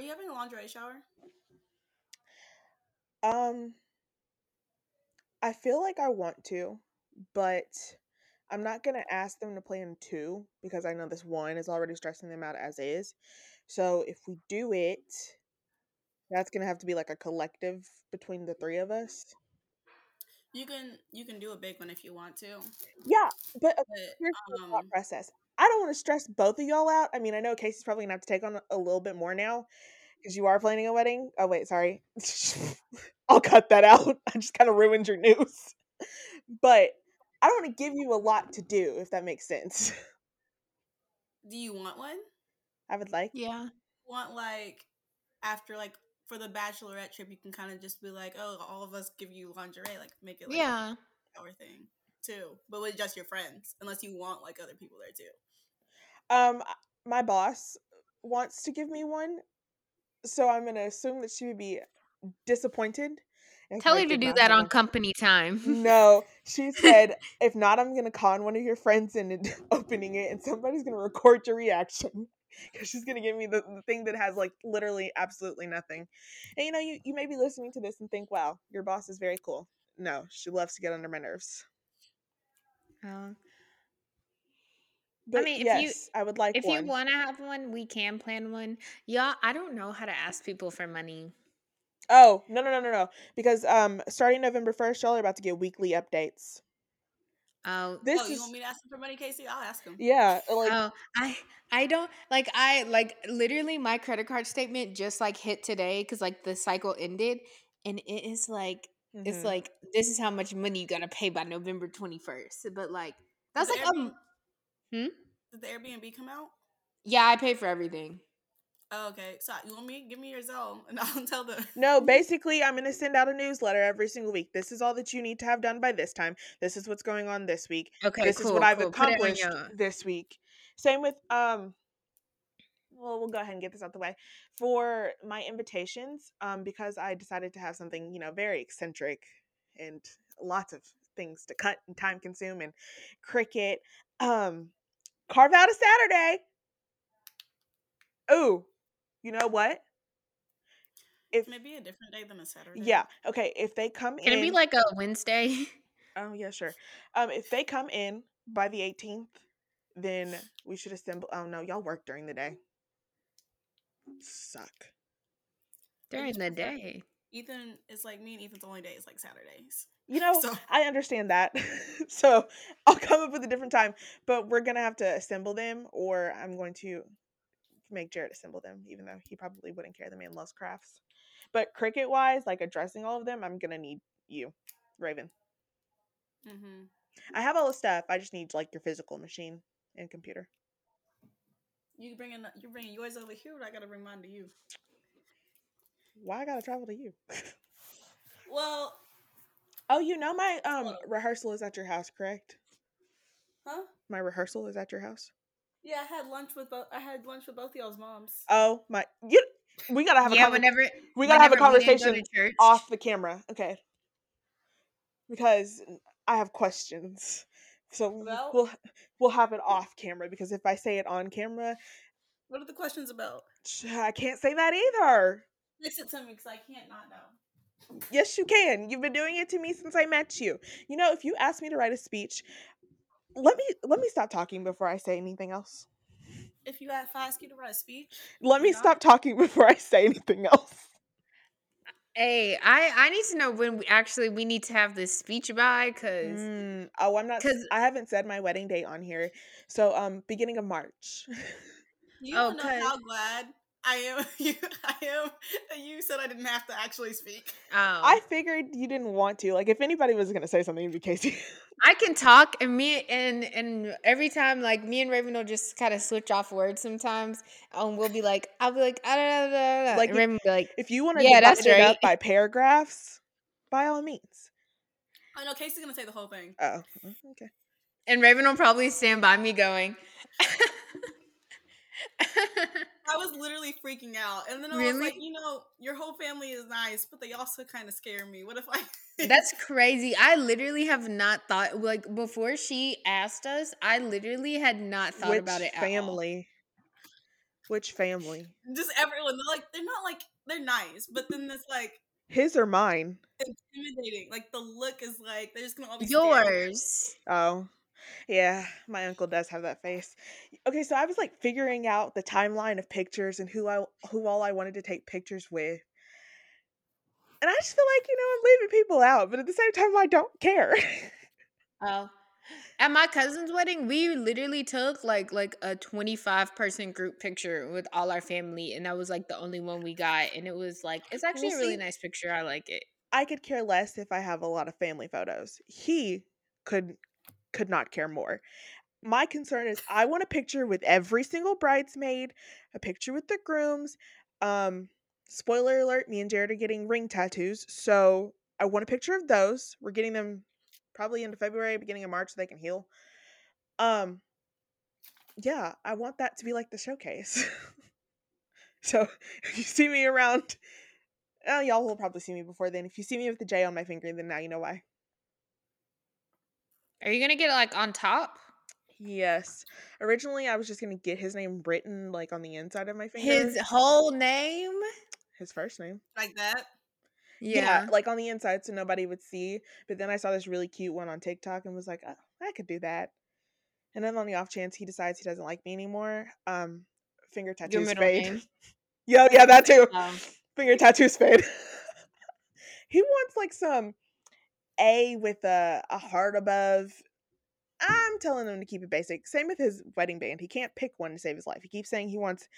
Are you having a lingerie shower? Um, I feel like I want to, but I'm not gonna ask them to play in two because I know this one is already stressing them out as is. So if we do it, that's gonna have to be like a collective between the three of us. You can you can do a big one if you want to. Yeah, but uh, But here's the um process. I don't want to stress both of y'all out. I mean, I know Casey's probably gonna have to take on a little bit more now because you are planning a wedding. Oh wait, sorry. I'll cut that out. I just kind of ruined your news. But I don't want to give you a lot to do, if that makes sense. do you want one? I would like. Yeah. Want like after like for the bachelorette trip you can kind of just be like, Oh, all of us give you lingerie, like make it like Yeah. our thing too. But with just your friends. Unless you want like other people there too. Um, my boss wants to give me one, so I'm gonna assume that she would be disappointed. Tell her to do that on company time. No, she said, if not, I'm gonna con one of your friends into opening it, and somebody's gonna record your reaction because she's gonna give me the, the thing that has like literally absolutely nothing. And you know, you you may be listening to this and think, wow, your boss is very cool. No, she loves to get under my nerves. Oh. But mean, if you- I would like if one. you want to have one, we can plan one. Yeah, I don't know how to ask people for money. Oh no no no no no! Because um, starting November first, y'all are about to get weekly updates. Oh, This oh, you is want me to ask him for money, Casey? I'll ask him. yeah, like oh, I I don't like I like literally my credit card statement just like hit today because like the cycle ended, and it is like it's mhm. like this is how much money you gotta pay by November twenty first. But like that's Did like um Airbnb- hmm? Did the Airbnb come out? yeah, I pay for everything. Oh, okay. So you want me? Give me your Zelle, and I'll tell them. No, basically, I'm going to send out a newsletter every single week. This is all that you need to have done by this time. This is what's going on this week. Okay, this cool. is what I've cool. Put it on accomplished this week. Same with um well, we'll go ahead and get this out the way. For my invitations, um because I decided to have something, you know, very eccentric and lots of things to cut and time consume and Cricut um carve out a Saturday. Ooh, you know what? If Maybe a different day than a Saturday. yeah, okay, if they come Can in it be like a Wednesday? Oh yeah, sure. Um, if they come in by the 18th, then we should assemble. Oh no, y'all work during the day. Suck. During the day. Ethan is like me and Ethan's only day is like Saturdays. You know, So- I understand that. so I'll come up with a different time, but we're gonna have to assemble them, or I'm going to make Jared assemble them, even though he probably wouldn't care. The man loves crafts. But Cricut wise, like addressing all of them, I'm gonna need you, Raven. Mm-hmm. I have all the stuff. I just need like your physical machine and computer. You bringing you're bringing yours over here. I gotta bring mine to you. Why I gotta travel to you? Well, Oh, you know my um Hold rehearsal is at your house, correct? huh? My rehearsal is at your house. Yeah, I had lunch with both. I had lunch with both y'all's moms. Oh my, you. We gotta have a yeah, conver- whenever we gotta have a whenever go conversation off the camera, okay? Because I have questions, so Well- we'll we'll have it off camera. Because if I say it on camera, What are the questions about? I can't say that either. Fix it to me because I can't not know. Yes, you can. You've been doing it to me since I met you. You know, if you ask me to write a speech, let me let me stop talking before I say anything else. If you if I ask you to write a speech, Let me Yeah. stop talking before I say anything else. Hey, I I need to know when we actually we need to have this speech by because Mm, oh, I'm not because I haven't said my wedding date on here. So, um, beginning of March. you Oh, don't know 'cause- how glad I am. You, I am. You said I didn't have to actually speak. oh, I figured you didn't want to. Like, if anybody was gonna say something, it'd be Casey. I can talk and me and and every time like me and Raven will just kind of switch off words sometimes. And we'll be like, I'll be like, ah, da, da, da, da, Like, like if- Raven will be like, if you want to Yeah, divide that's it up by paragraphs, by all means. I know Casey's gonna say the whole thing. Oh, okay. and Raven will probably stand by me going. I was literally freaking out, and then I was like, you know, your whole family is nice, but they also kind of scare me. What if I? That's crazy. I literally have not thought like before she asked us. I literally had not thought Which about it. At all. family? Which family? just everyone. They're like, they're not like they're nice, but then it's like his or mine. Intimidating. Like the look is like they're just gonna all be yours. Oh. Yeah, my uncle does have that face. Okay, so I was like figuring out the timeline of pictures and who I who all I wanted to take pictures with. And I just feel like, you know, I'm leaving people out, but at the same time I don't care. Oh. At my cousin's wedding, we literally took like like a 25 person group picture with all our family and that was like the only one we got and it was like it's actually well, a really see, nice picture. I like it. I could care less if I have a lot of family photos. He could could not care more. My concern is I want a picture with every single bridesmaid, a picture with the grooms. Um spoiler alert, me and Jared are getting ring tattoos, so I want a picture of those. We're getting them probably into February, beginning of March, so they can heal. Um, yeah, I want that to be like the showcase. so if you see me around, oh, y'all will probably see me before then. If you see me with the J on my finger, then now you know why. Are you gonna get it like on top? Yes. Originally, I was just gonna get his name written like on the inside of my finger. His whole name. His first name. Like that. Yeah. yeah. like on the inside so nobody would see. But then I saw this really cute one on TikTok and was like, oh, I could do that. And then on the off chance he decides he doesn't like me anymore, um, finger tattoos fade. yeah, yeah, that too. Um, finger tattoos fade. he wants like some A with a, a heart above. I'm telling him to keep it basic. Same with his wedding band. He can't pick one to save his life. He keeps saying he wants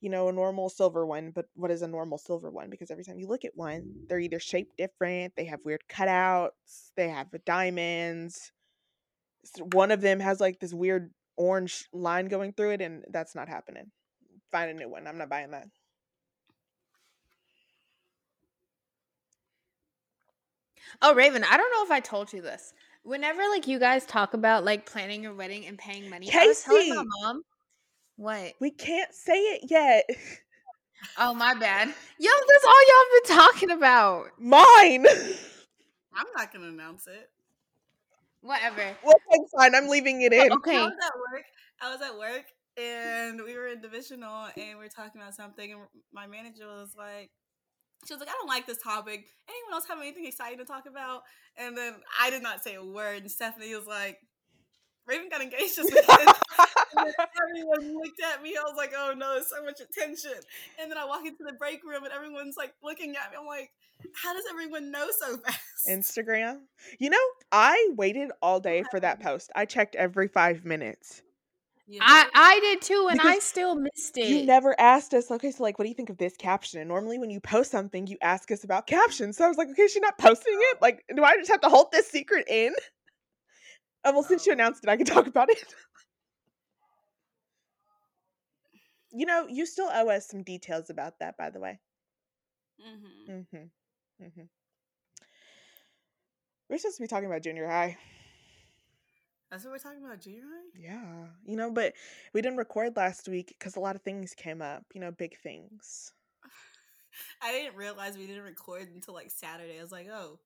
you know, a normal silver one, but what is a normal silver one? Because every time you look at one, they're either shaped different, they have weird cutouts, they have diamonds. One of them has like this weird orange line going through it, and that's not happening. Find a new one. I'm not buying that. Oh, Raven, I don't know if I told you this. Whenever like you guys talk about like planning your wedding and paying money, Casey! I was telling my mom what? We can't say it yet. Oh my bad. Yo, that's all y'all been talking about. Mine. I'm not gonna announce it. Whatever. Well, it's fine. I'm leaving it in. Okay. I was at work. I was at work and we were in divisional and we were talking about something and my manager was like she was like, I don't like this topic. Anyone else have anything exciting to talk about? And then I did not say a word. And Stephanie was like, Raven got engaged this weekend. everyone looked at me. I was like, oh no, there's so much attention. And then I walk into the break room and everyone's like looking at me. I'm like, how does everyone know so fast? Instagram. You know, I waited all day for that post. I checked every five minutes. I, I did too, and because I still missed it. You never asked us, okay, so like, what do you think of this caption? And normally, when you post something, you ask us about captions. So I was like, okay, she's not posting it. Like, do I just have to hold this secret in? Oh, well, since you announced it, I can talk about it. you know, you still owe us some details about that, by the way. Mm-hmm. Mm-hmm. Mm-hmm. We're supposed to be talking about junior high. That's what we're talking about, junior high? Yeah. You know, but we didn't record last week because a lot of things came up, you know, big things. I didn't realize we didn't record until like Saturday. I was like, oh,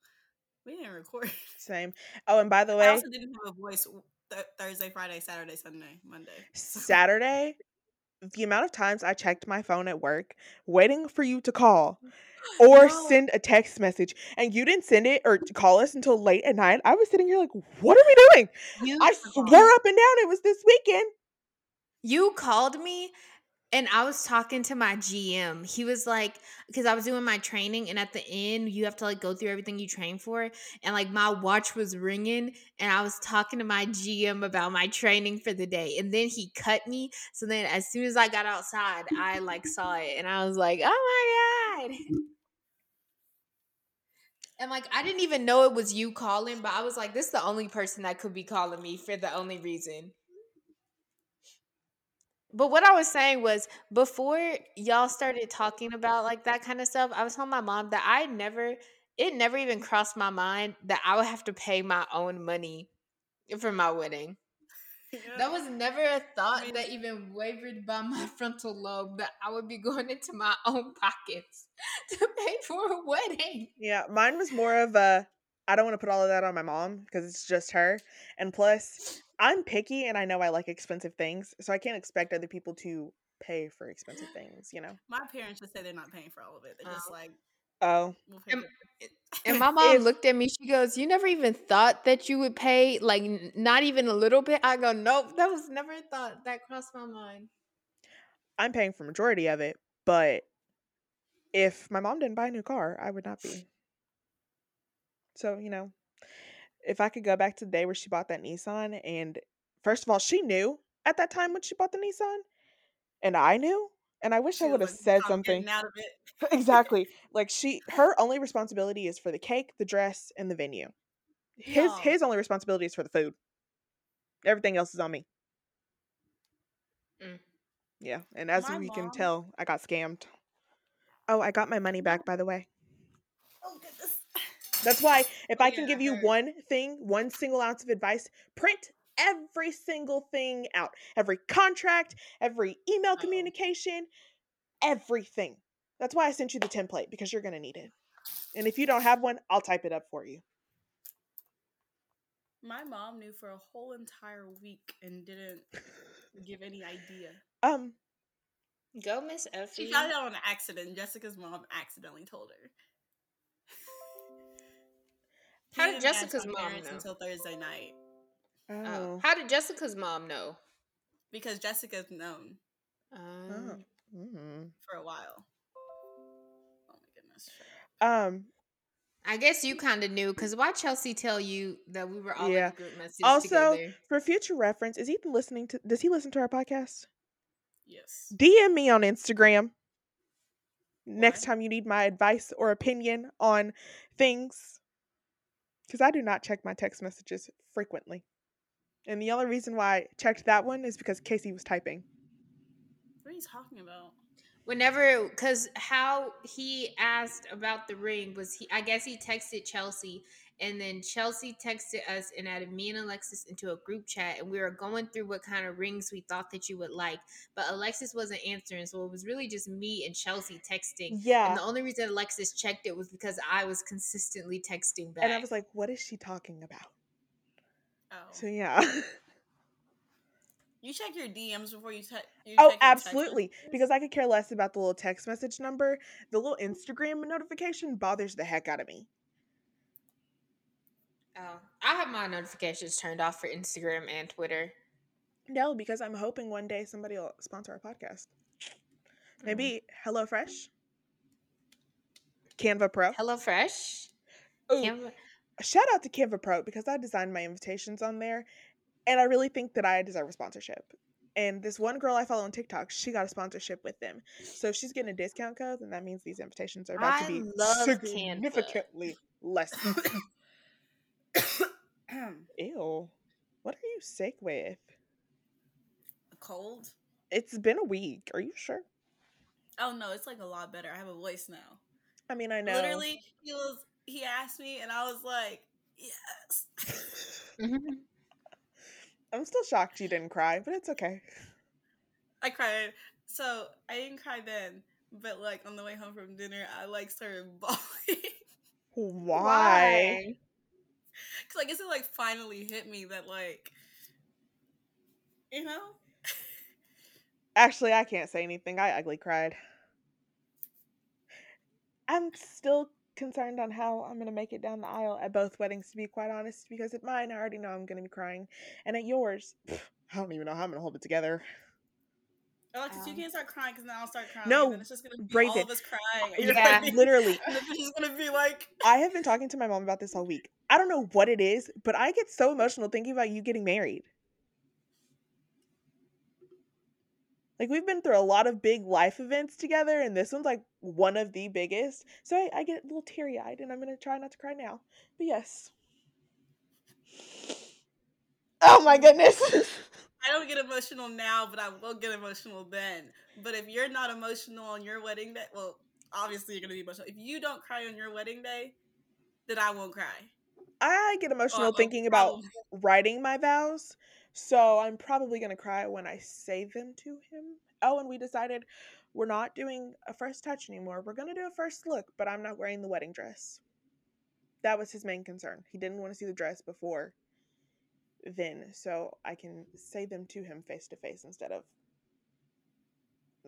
we didn't record. Same. Oh, and by the way, I also didn't have a voice th- Thursday, Friday, Saturday, Sunday, Monday. Saturday, the amount of times I checked my phone at work waiting for you to call mm, or no. send a text message and you didn't send it or call us until late at night. I was sitting here like, what are we doing? You I swore up and down it was this weekend. You called me and I was talking to my GM. He was like, because I was doing my training, and at the end, you have to like go through everything you train for. And like my watch was ringing, and I was talking to my GM about my training for the day. And then he cut me. So then, as soon as I got outside, I like saw it, and I was like, oh my God. And like I didn't even know it was you calling, but I was like, this is the only person that could be calling me for the only reason. But what I was saying was before y'all started talking about like that kind of stuff, I was telling my mom that I never it never even crossed my mind that I would have to pay my own money for my wedding. Yeah. That was never a thought I mean, that even wavered by my frontal lobe that I would be going into my own pockets to pay for a wedding. Yeah, mine was more of a I don't want to put all of that on my mom because it's just her. And plus, I'm picky and I know I like expensive things, so I can't expect other people to pay for expensive things, you know. My parents just say they're not paying for all of it. They're just Oh. like, Oh, we'll pay Am- for it. And my mom If- looked at me. She goes, "You never even thought that you would pay, like n- not even a little bit." I go, "Nope, that was never a thought that crossed my mind." I'm paying for majority of it, but if my mom didn't buy a new car, I would not be. So, you know, if I could go back to the day where she bought that Nissan and first of all, she knew at that time when she bought the Nissan and I knew and I wish She I would have said something. out of it. exactly. Like she her only responsibility is for the cake, the dress, and the venue. His No. his only responsibility is for the food. Everything else is on me. Mm. Yeah, and as My we can tell, I got scammed. Oh, I got my money back by the way. Oh goodness. That's why if Oh, I yeah, can give you heard. one thing, one single ounce of advice, print every single thing out. Every contract, every email Uh-oh. communication, everything. That's why I sent you the template because you're going to need it. And if you don't have one, I'll type it up for you. My mom knew for a whole entire week and didn't give any idea. Um, Go, Miss Effie. She found out on accident. Jessica's mom accidentally told her. How did Jessica's mom know? Until Thursday night, oh, Oh. How did Jessica's mom know? because Jessica's known Um, mm. for a while. Oh my goodness. um, I guess you kind of knew because why Chelsea tell you that we were all Yeah. in a group message Also, together? for future reference, is Ethan listening to? Does he listen to our podcast? Yes. DM me on Instagram next time you need my advice or opinion on things. Because I do not check my text messages frequently. And the only reason why I checked that one is because Casey was typing. What are you talking about? Whenever, because how he asked about the ring was he, I guess he texted Chelsea and then Chelsea texted us and added me and Alexis into a group chat and we were going through what kind of rings we thought that you would like. But Alexis wasn't answering. So it was really just me and Chelsea texting. Yeah. And Yeah. the only reason Alexis checked it was because I was consistently texting back. And I was like, what is she talking about? Oh, So, yeah. you check your DMs before you, te- you oh, check text absolutely. Because I could care less about the little text message number. The little Instagram notification bothers the heck out of me. Oh, I have my notifications turned off for Instagram and Twitter. No, because I'm hoping one day somebody will sponsor our podcast. Mm. Maybe HelloFresh, Canva Pro. HelloFresh. Canva. shout out to Canva Pro because I designed my invitations on there, and I really think that I deserve a sponsorship. And this one girl I follow on TikTok, she got a sponsorship with them. So if she's getting a discount code, then that means these invitations are about I to be love Canva. significantly less. Ew. What are you sick with? A cold? It's been a week. Are you sure? Oh no, it's like a lot better. I have a voice now. I mean, I know. Literally, he was he asked me, and I was like, yes. Mhm. I'm still shocked you didn't cry, but it's okay. I cried. So I didn't cry then, but like on the way home from dinner, I like started bawling. Why? Cause I guess it like finally hit me that like, you know, Actually, I can't say anything. I ugly cried. I'm still concerned on how I'm to make it down the aisle at both weddings, to be quite honest, because at mine, I already know I'm to be crying. And at yours, pff, I don't even know how I'm to hold it together. Oh, cause you Um, can't start crying, cause then I'll start crying. No, and it's just gonna be breathe all it. of us crying. Yeah, mean? literally. And it's just gonna be like, I have been talking to my mom about this all week. I don't know what it is, but I get so emotional thinking about you getting married. Like we've been through a lot of big life events together, and this one's like one of the biggest. So I, I get a little teary eyed, and I'm gonna try not to cry now. But yes. Oh my goodness. I don't get emotional now, but I will get emotional then. But if you're not emotional on your wedding day, well, obviously you're gonna be emotional. If you don't cry on your wedding day, then I won't cry. I get emotional I'll thinking about writing my vows. So I'm probably gonna cry when I say them to him. Oh, and we decided we're not doing a first touch anymore. We're gonna do a first look, but I'm not wearing the wedding dress. That was his main concern. He didn't want to see the dress before then, so I can say them to him face to face instead of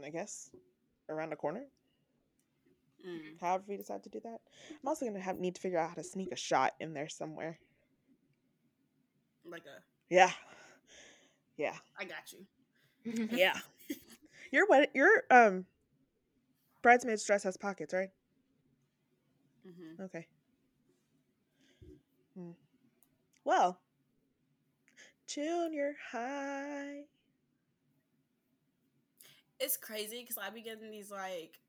I guess around the corner. Mm. However, we decide to do that. I'm also gonna have need to figure out how to sneak a shot in there somewhere. Like a, Yeah, yeah, I got you. yeah. your what? Your um bridesmaid's dress has pockets, right? hmm Okay. Hmm. Well, junior high. It's crazy because I be getting these like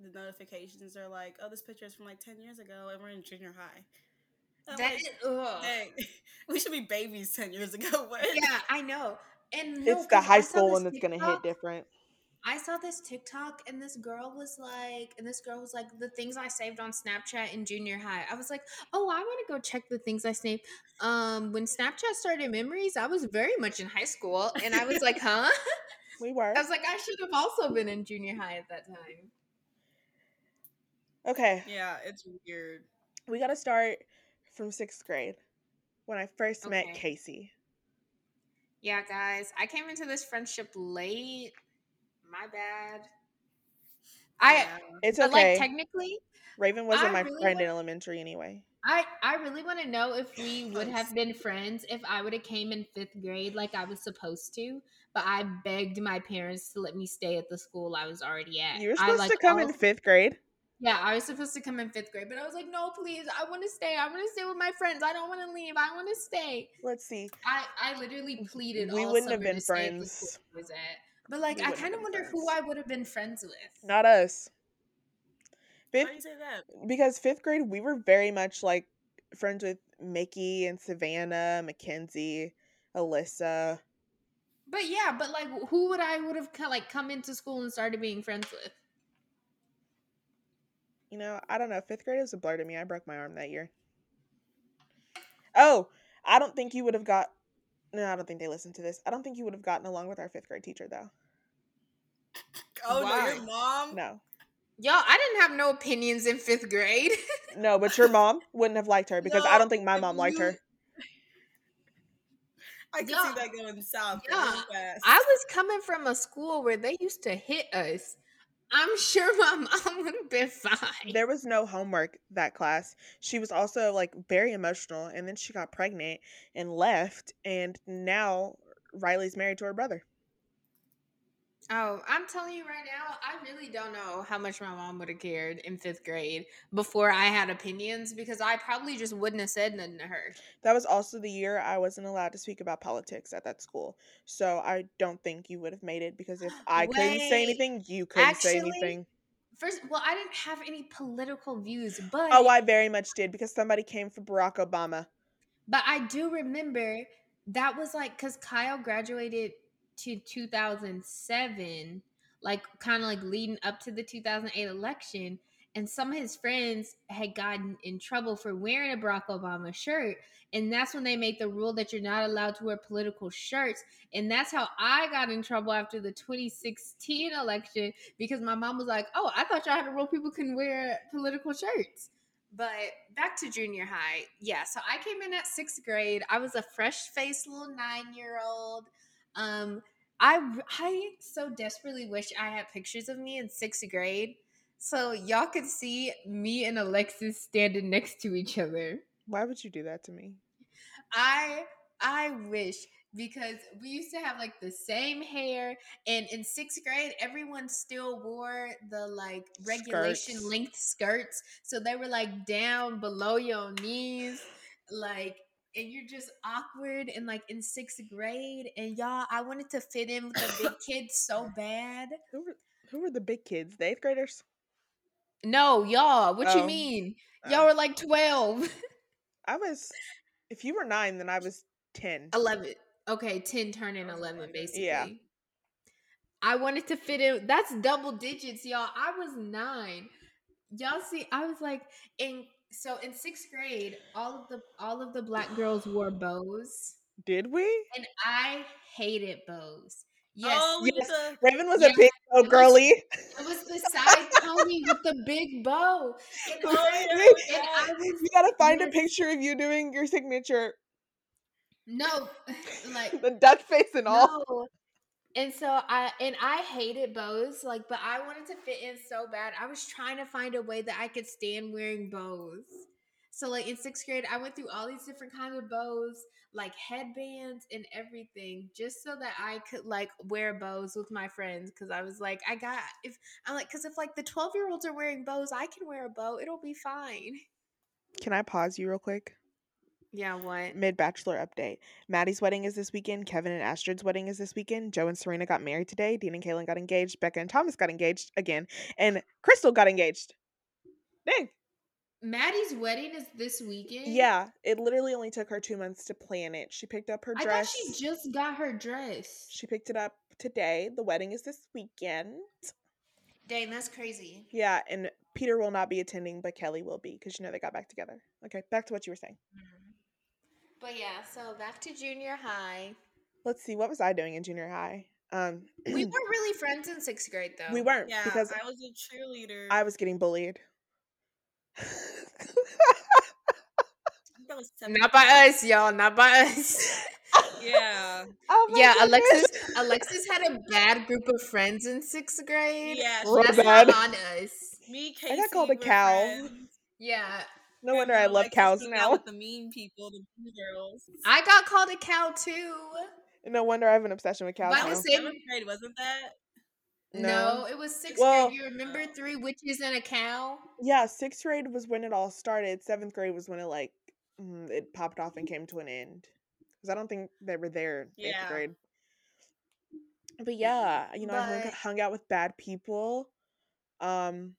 the notifications are like, oh, this picture is from like ten years ago, and we're in junior high. I'm That like, is, dang, we should be babies ten years ago. What? Yeah, I know. And no, it's the high school one that's gonna hit different. I saw this TikTok and this girl was like, and this girl was like, the things I saved on Snapchat in junior high. I was like, oh, I want to go check the things I saved. Um, when Snapchat started memories, I was very much in high school, and I was like, huh? We were I was like, I should have also been in junior high at that time. okay. Yeah, it's weird. We got to start from sixth grade when I first met Casey. Yeah, guys, I came into this friendship late. My bad. I, Yeah. It's but okay. like technically, Raven wasn't I my really friend in elementary anyway. I I really want to know if we would have been friends if I would have came in fifth grade like I was supposed to. But I begged my parents to let me stay at the school I was already at. You were I, supposed like, to come in fifth grade. Yeah, I was supposed to come in fifth grade, but I was like, no, please, I want to stay. I want to stay with my friends. I don't want to leave. I want to stay. Let's see. I I literally pleaded. We all wouldn't have summer been to stay at friends. I was at. But like, I kind of been wonder who. I would have been friends with. Not us. Why do you say that? because fifth grade we were very much like friends with Mickey and Savannah, Mackenzie, Alyssa. But yeah, but like, who would I would have like come into school and started being friends with? You know, I don't know. Fifth grade was a blur to me. I broke my arm that year. Oh, I don't think you would have got. No, I don't think they listened to this. I don't think you would have gotten along with our fifth grade teacher though. Oh no, your mom. No, Y'all, I didn't have no opinions in fifth grade. no, but your mom wouldn't have liked her because I don't think my mom liked you- her. I can Yeah. see that going south. Yeah. really fast. I was coming from a school where they used to hit us. I'm sure my mom would have been fine. There was no homework that class. She was also like very emotional, and then she got pregnant and left, and now Riley's married to her brother. Oh, I'm telling you right now, I really don't know how much my mom would have cared in fifth grade before I had opinions because I probably just wouldn't have said nothing to her. That was also the year I wasn't allowed to speak about politics at that school. So I don't think you would have made it because if I couldn't say anything, you couldn't say actually, anything. First, well, I didn't have any political views, oh, but Oh, I very much did because somebody came for Barack Obama. But I do remember that was like because Kyle graduated to 2007, like kind of like leading up to the 2008 election. And some of his friends had gotten in trouble for wearing a Barack Obama shirt. And that's when they made the rule that you're not allowed to wear political shirts. And that's how I got in trouble after the 2016 election because my mom was like, Oh, I thought y'all had a rule people can wear political shirts. But back to junior high. Yeah, so I came in at sixth grade. I was a fresh faced little nine year old. Um, I I so desperately wish I had pictures of me in sixth grade, so y'all could see me and Alexis standing next to each other. Why would you do that to me? I I wish because we used to have like the same hair and in sixth grade everyone still wore the like regulation Skirts. length skirts so they were like down below your knees like and you're just awkward and like in sixth grade and y'all i wanted to fit in with the big kids so bad Who were who were the big kids? The eighth graders? no y'all what you Oh. mean Oh. y'all were like 12 I was. If you were nine, then I was ten. 11 okay 10 turning 11 basically Yeah. i wanted to fit in that's double digits y'all i was nine y'all see i was like in so in sixth grade all of the all of the black girls wore bows Did we? and i hated bows yes oh, yes. used to- Raven was Yeah, a big old was- girly. it was the side pony with the big bow and, Oh, I, and I was You gotta find a picture of you doing your signature, no like the duck face and all. No. And so I and I hated bows, like, but I wanted to fit in so bad. I was trying to find a way that I could stand wearing bows. So like in sixth grade, I went through all these different kinds of bows, like headbands and everything, just so that I could like wear bows with my friends. Cause I was like, I got if I'm like, cause if like the 12 year olds are wearing bows, I can wear a bow. It'll be fine. Can I pause you real quick? Yeah, what? Mid bachelor update. Maddie's wedding is this weekend. Kevin and Astrid's wedding is this weekend. Joe and Serena got married today. Dean and Kaylin got engaged. Becca and Thomas got engaged again. And Crystal got engaged. Dang. Maddie's wedding is this weekend. Yeah, it literally only took her two months to plan it. She picked up her I dress. thought she just got her dress. She picked it up today. The wedding is this weekend. Dang, that's crazy. Yeah, and Peter will not be attending, but Kelly will be because you know they got back together. Okay, back to what you were saying. Mm. But yeah, so back to junior high. Let's see, what was I doing in junior high? Um, We weren't really friends in sixth grade though. we weren't Yeah, because I was a cheerleader. I was getting bullied. That was seventh Not by us, y'all. Not by us. Yeah. Oh my yeah, goodness. Alexis. Alexis had a bad group of friends in sixth grade. Yeah, Real that's bad. not on us. Me, Casey, got called a cow. friends. Yeah, No wonder I love Alexis cows now. With the mean people, the mean girls. I got called a cow too. No wonder I have an obsession with cows By now. the Seventh grade, wasn't that? No, No. it was sixth Well- grade. You remember three witches and a cow? Yeah, sixth grade was when it all started. Seventh grade was when it like mm, it popped off and came to an end. Because I don't think they were there in eighth grade. But yeah, you know, I hung, hung out with bad people. Um,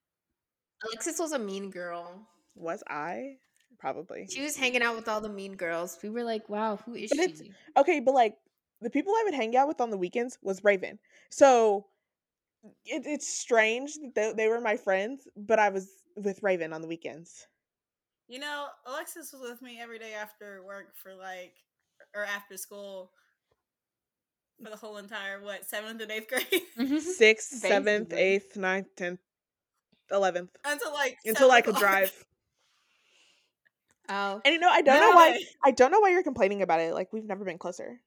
Alexis was a mean girl. Was I? Probably. She was hanging out with all the mean girls. We were like, "Wow, who is But it's- she?" Okay, but like the people I would hang out with on the weekends was Raven. So it, it's strange that they, they were my friends, but I was with Raven on the weekends. You know, Alexis was with me every day after work for like, or after school for the whole entire, what, seventh and eighth grade? Mm-hmm. Sixth, seventh, eighth, ninth, tenth, eleventh. Until like, Until I seven could drive. Oh And you know, I don't know why I don't know why you're complaining about it. Like we've never been closer.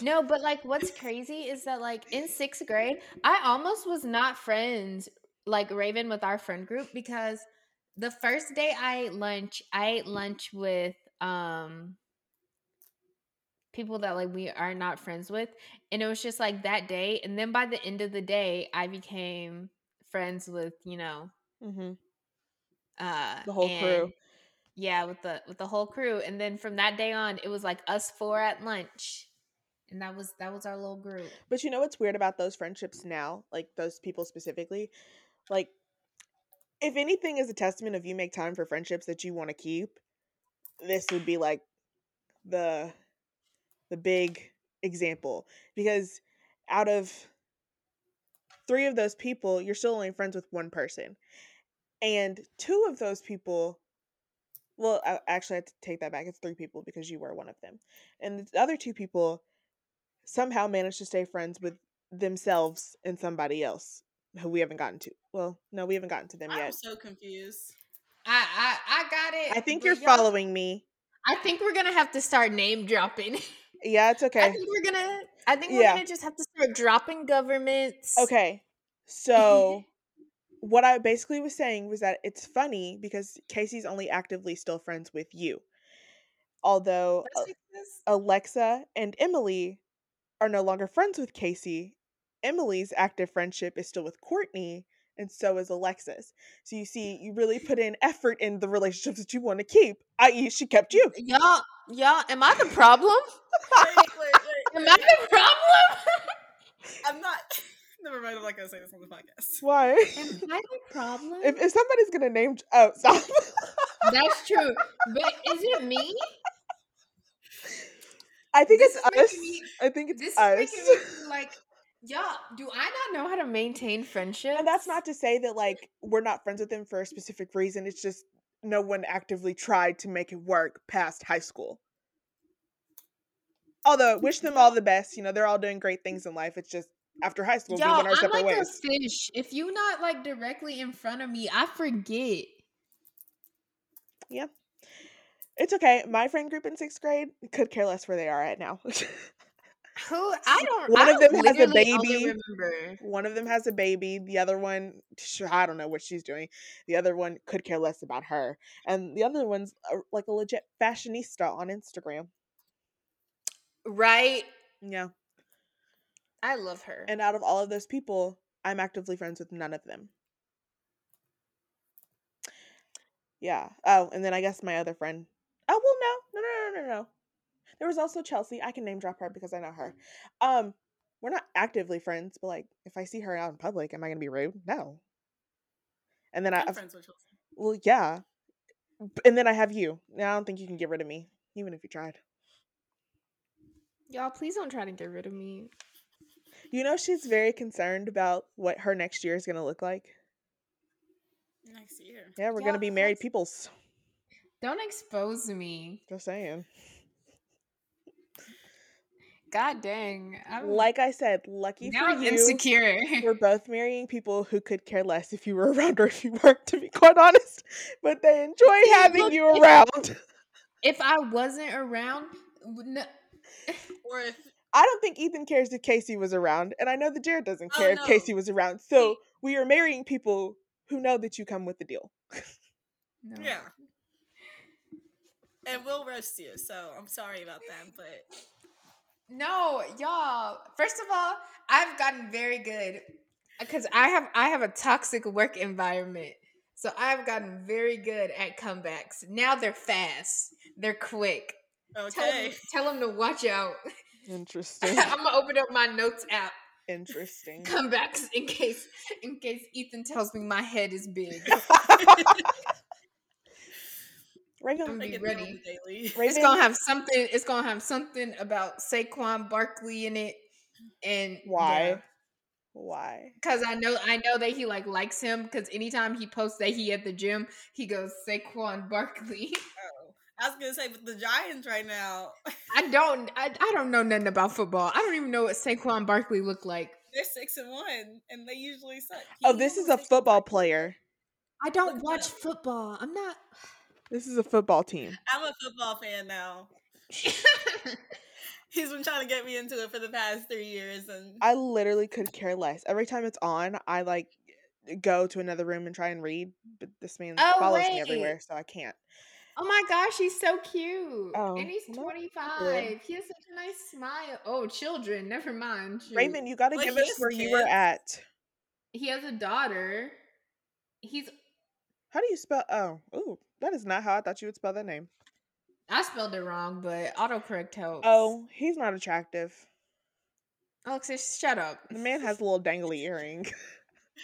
no, but like, what's crazy is that like in sixth grade, I almost was not friends like Raven with our friend group because the first day I ate lunch, I ate lunch with um people that like we are not friends with, and it was just like that day. And then by the end of the day, I became friends with you know Mm-hmm. uh The whole crew. Yeah with the with the whole crew and then from that day on it was like us four at lunch and that was that was our little group But you know what's weird about those friendships now, like those people specifically, like if anything is a testament of you make time for friendships that you want to keep, this would be like the the big example because out of three of those people, you're still only friends with one person. And two of those people well, I actually I have to take that back. It's three people because you were one of them. And the other two people somehow managed to stay friends with themselves and somebody else who we haven't gotten to. Well, no, we haven't gotten to them yet. I'm so confused. i i i got it I think you're following me. i think we're gonna have to start name dropping Yeah, it's okay. i think we're gonna i think we're Yeah. gonna just have to start dropping governments Okay. So what I basically was saying was that it's funny because Casey's only actively still friends with you. Although uh, Alexa and Emily are no longer friends with Casey. Emily's active friendship is still with Courtney, and so is Alexis. So you see, you really put in effort in the relationships that you want to keep, i.e., she kept you. y'all y'all am i the problem Wait, wait, wait. am i the problem I'm not. Never mind. I'm not gonna say this on the podcast. Why? am i the problem if, if somebody's gonna name, oh, stop. that's true but is it me I think This it's us. me- I think it's This is us. making me like, y'all, do I not know how to maintain friendship? And that's not to say that like we're not friends with them for a specific reason. It's just no one actively tried to make it work past high school. Although wish them all the best. You know, they're all doing great things in life. It's just after high school we Y'all, went our I'm separate like ways. a fish. If you not like directly in front of me, I forget. Yeah. It's okay. My friend group in sixth grade could care less where they are at now. Who I don't. One I of them has a baby. One of them has a baby. The other one, I don't know what she's doing. The other one could care less about her, and the other one's a, like a legit fashionista on Instagram. Right. Yeah. I love her. And out of all of those people, I'm actively friends with none of them. Yeah. Oh, and then I guess my other friend. Oh well, no, no, no, no, no, no. There was also Chelsea. I can name drop her because I know her. Um, we're not actively friends, but like, if I see her out in public, am I gonna be rude? No. And then I, I'm I've- friends with Chelsea. well, yeah. And then I have you. Now I don't think you can get rid of me, even if you tried. Y'all, please don't try to get rid of me. You know, she's very concerned about what her next year is gonna look like. Next year. Yeah, we're Yeah, gonna be married that's- peoples. Don't expose me. Just saying. God dang. I'm Like I said, lucky now for I'm you. insecure. We're both marrying people who could care less if you were around or if you weren't, to be quite honest. But they enjoy having you around. if I wasn't around, no, Or if I don't think Ethan cares if Casey was around, and I know that Jared doesn't Oh, care if. Casey was around. So we are marrying people who know that you come with the deal. no. yeah. And we'll roast you, so I'm sorry about that, but No, y'all. First of all, I've gotten very good because I have I have a toxic work environment. So I've gotten very good at comebacks. Now they're fast. They're quick. Tell okay. them, tell them to watch out. Interesting. I'm gonna open up my notes app. Interesting. Come back in case in case Ethan tells me my head is big. Raven, Be ready. It's gonna have something. It's gonna have something about Saquon Barkley in it, and why? Why? Because I know, I know that he like likes him. Because anytime he posts that he at the gym, he goes Saquon Barkley. Oh, I was gonna say, but the Giants right now, I don't, I, I don't know nothing about football. I don't even know what Saquon Barkley look like. they're six and one, and they usually suck. Oh, this is a football one. player. I don't Look watch up. football. I'm not. This is a football team. I'm a football fan now. He's been trying to get me into it for the past three years, and I literally could care less. Every time it's on, I like go to another room and try and read, but this man Oh, follows me everywhere, so I can't. Oh my gosh, he's so cute. Oh, and he's no, 25. He has such a nice smile. Oh, children, never mind. Shoot. Raymond, you got to give us where you were at. He has a daughter. He's. How do you spell? Oh, ooh, that is not how I thought you would spell that name. I spelled it wrong, but autocorrect helps. Oh, he's not attractive. Alexis, shut up. The man has a little dangly earring.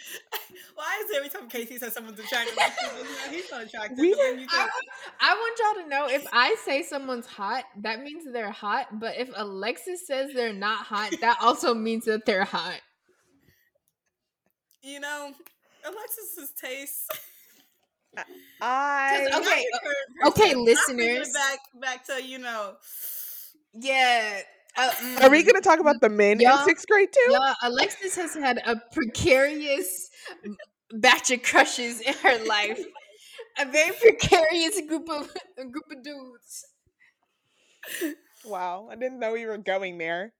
why is it every time Casey says someone's attractive, like, he's not attractive? We but then you I, I want y'all to know if I say someone's hot, that means they're hot. But if Alexis says they're not hot, that also means that they're hot. you know, Alexis's taste. I Okay, Not your current okay, person. I'm bringing it listeners. Back, back to you know. Yeah. Uh, are we mm, gonna talk about the men Y'all- in sixth grade too? Yeah, Alexis has had a precarious batch of crushes in her life. A very precarious group of a group of dudes. Wow, I didn't know we were going there.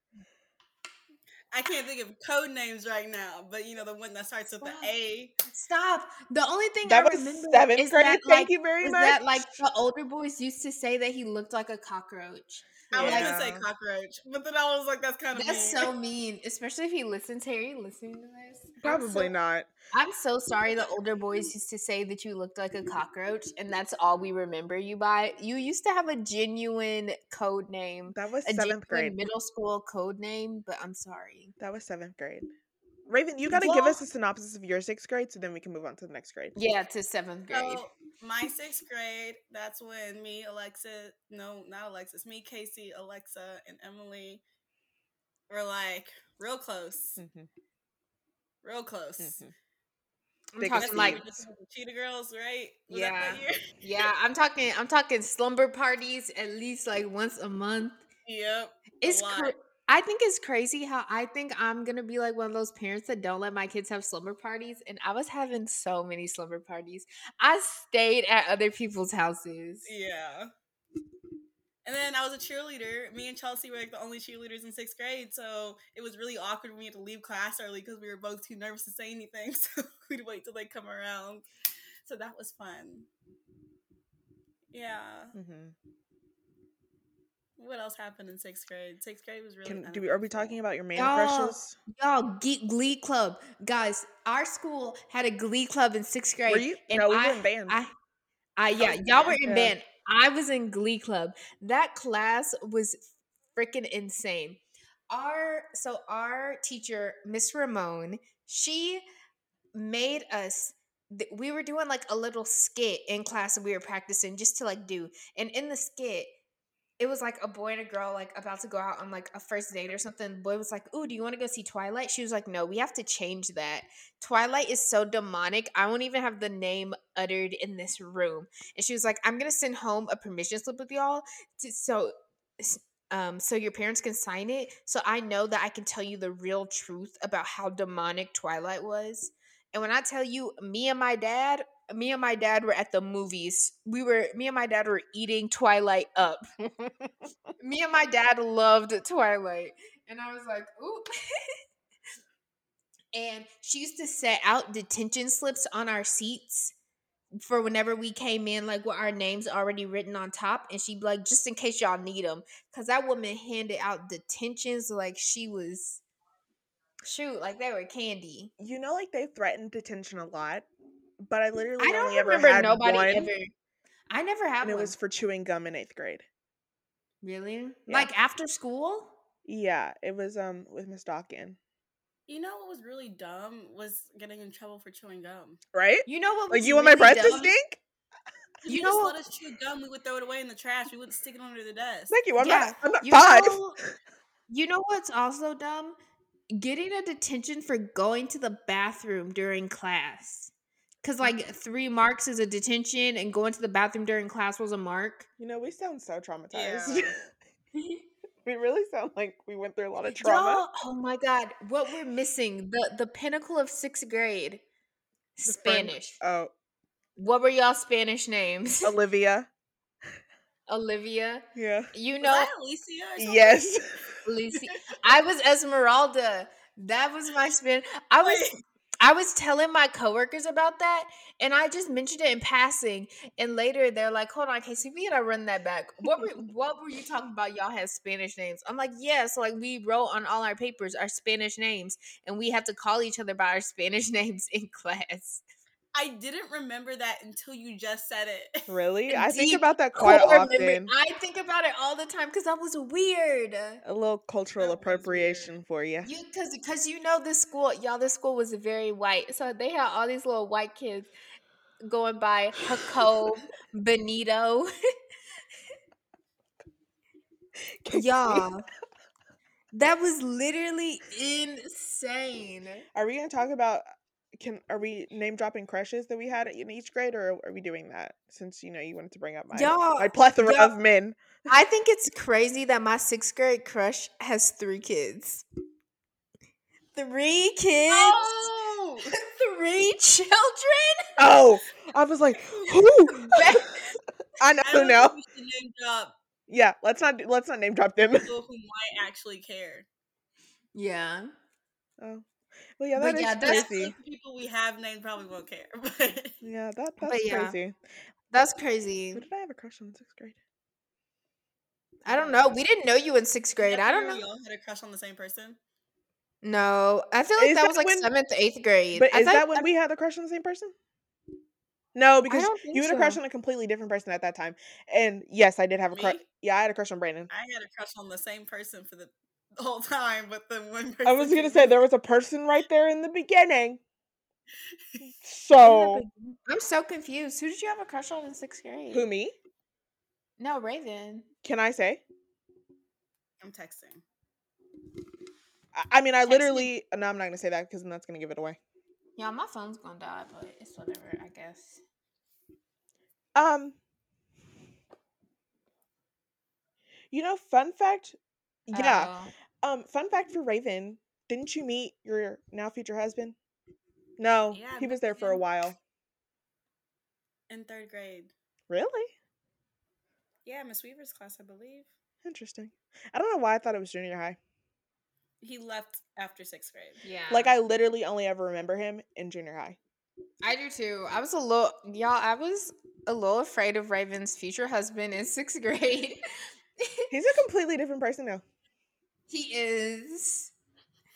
I can't think of code names right now, but you know the one that starts with Stop. the A. Stop. The only thing That I was remember seventh is grade. that, Thank like, you very is much. that like the older boys used to say that he looked like a cockroach. I was gonna say cockroach, but then I was like, that's kind of That's mean. so mean, especially if he listens. Harry, listening to this, Probably so- not. I'm so sorry. The older boys used to say that you looked like a cockroach, and that's all we remember you by. You used to have a genuine code name, That was seventh grade. middle school code name. But I'm sorry. That was seventh grade. Raven, you got to give us a synopsis of your sixth grade, so then we can move on to the next grade. Yeah, to seventh grade. So my sixth grade, that's when me, Alexa, no, not Alexis, me, Casey, Alexa, and Emily were like real close, Mhm, real close. mhm. I'm Thick talking That's like like Cheetah Girls, right? Was that that Yeah. yeah. I'm talking. I'm talking slumber parties at least like once a month. yep. a It's lot. I think it's crazy how I think I'm gonna be like one of those parents that don't let my kids have slumber parties, and I was having so many slumber parties. I stayed at other people's houses. Yeah. And then I was a cheerleader. Me and Chelsea were like the only cheerleaders in sixth grade, so it was really awkward when we had to leave class early because we were both too nervous to say anything. So we'd wait till they come around. So that was fun. Yeah. hmm What else happened in sixth grade? Sixth grade was really. Can do we, are we talking about your man Y'all- crushes? Y'all, Ge- Glee Club, guys. Our school had a Glee Club in sixth grade. Were you? and no, we I, were in band. I, I yeah, y'all were in yeah. band. I was in Glee Club. That class was freaking insane. Our so our teacher, Miss Ramon, she made us. We were doing like a little skit in class that we were practicing just to like do, and in the skit, it was like a boy and a girl like about to go out on like a first date or something. The boy was like, "Ooh, do you want to go see Twilight?" She was like, "No, we have to change that. Twilight is so demonic. I won't even have the name uttered in this room." And she was like, "I'm gonna send home a permission slip with y'all, to, so." Um, so your parents can sign it, so I know that I can tell you the real truth about how demonic Twilight was. And when I tell you, me and my dad, me and my dad were at the movies. We were, me and my dad were eating Twilight up me and my dad loved Twilight. And I was like, ooh. and she used to set out detention slips on our seats for whenever we came in, like with our names already written on top. And she'd be like, just in case y'all need them. Because that woman handed out detentions like she was, shoot, like they were candy. you know, like they threatened detention a lot, but I literally I don't only ever remember had nobody one, ever. I never had and it was for chewing gum in eighth grade. really? Yeah. Like after school? Yeah, it was um with Miss Dawkins, You know what was really dumb was getting in trouble for chewing gum. right? You know what? Like was you want my really breath to stink? You, You just know- let us chew gum. We would throw it away in the trash. We wouldn't stick it under the desk. Thank you. I'm Yeah, not. I'm not You five. know, you know what's also dumb? Getting a detention for going to the bathroom during class. Cause like mm. three marks is a detention, and going to the bathroom during class was a mark. You know, we sound so traumatized. Yeah. we really sound like we went through a lot of trauma. Oh my god, what we're missing the the pinnacle of sixth grade, The friend- Spanish. Oh, What were y'all Spanish names? Olivia. Olivia. Yeah. You Was know, that Alicia or? Yes. Lucy. I was Esmeralda. That was my spin. I was Wait. I was telling my coworkers about that, and I just mentioned it in passing. And later they're like, "Hold on, Casey, we gotta run that back. What were what were you talking about? Y'all had Spanish names." I'm like, "Yes, like we wrote on all our papers our Spanish names, and we have to call each other by our Spanish names in class." I didn't remember that until you just said it. Really? I think about that quite often. I think about it all the time because that was weird. A little cultural That appropriation for you. You because because you know this school, y'all. This school was very white, so they had all these little white kids going by Jacob, Benito, y'all. That was literally insane. Are we gonna talk about? Can are we name dropping crushes that we had in each grade, or are we doing that since you know you wanted to bring up my Y'all, my plethora y'all- of men? I think it's crazy that my sixth grade crush has three kids. Three kids, Oh! three children. Oh, I was like, who? I know I who now. think we should name drop Yeah, let's not let's not name drop them. people who might actually care. Yeah. Oh, well, yeah, But that is yeah, that's- crazy. People we have named probably won't care. But Yeah, that But that's yeah. crazy. That's crazy. Who did I have a crush on in sixth grade? I don't know. We didn't know you in sixth grade. I don't know. Y'all had a crush on the same person. No, I feel like that that was like when- seventh, eighth grade. But I is that when we had a crush on the same person? No, because you had a crush on a completely different person at that time. And yes, I did have a crush. Yeah, I had a crush on Brandon. I had a crush on the same person for the whole time, but the one person. I was gonna say there was a person right there in the beginning. So I'm so confused. Who did you have a crush on in sixth grade? who me? No, Raven. Can I say? I'm texting. I, I mean, I Text me. literally. No, I'm not gonna say that because that's gonna give it away. Yeah, my phone's gonna die, but it's whatever. I guess. Um, you know, fun fact. Yeah. Oh. Um, fun fact for Raven. Didn't you meet your now future husband? No, Yeah, he was there for a while. In third grade. Really? Yeah, Miss Weaver's class, I believe. Interesting. I don't know why I thought it was junior high. He left after sixth grade. Yeah. Like I literally only ever remember him in junior high. I do too. I was a little y'all, I was a little afraid of Raven's future husband in sixth grade. He's a completely different person now. He is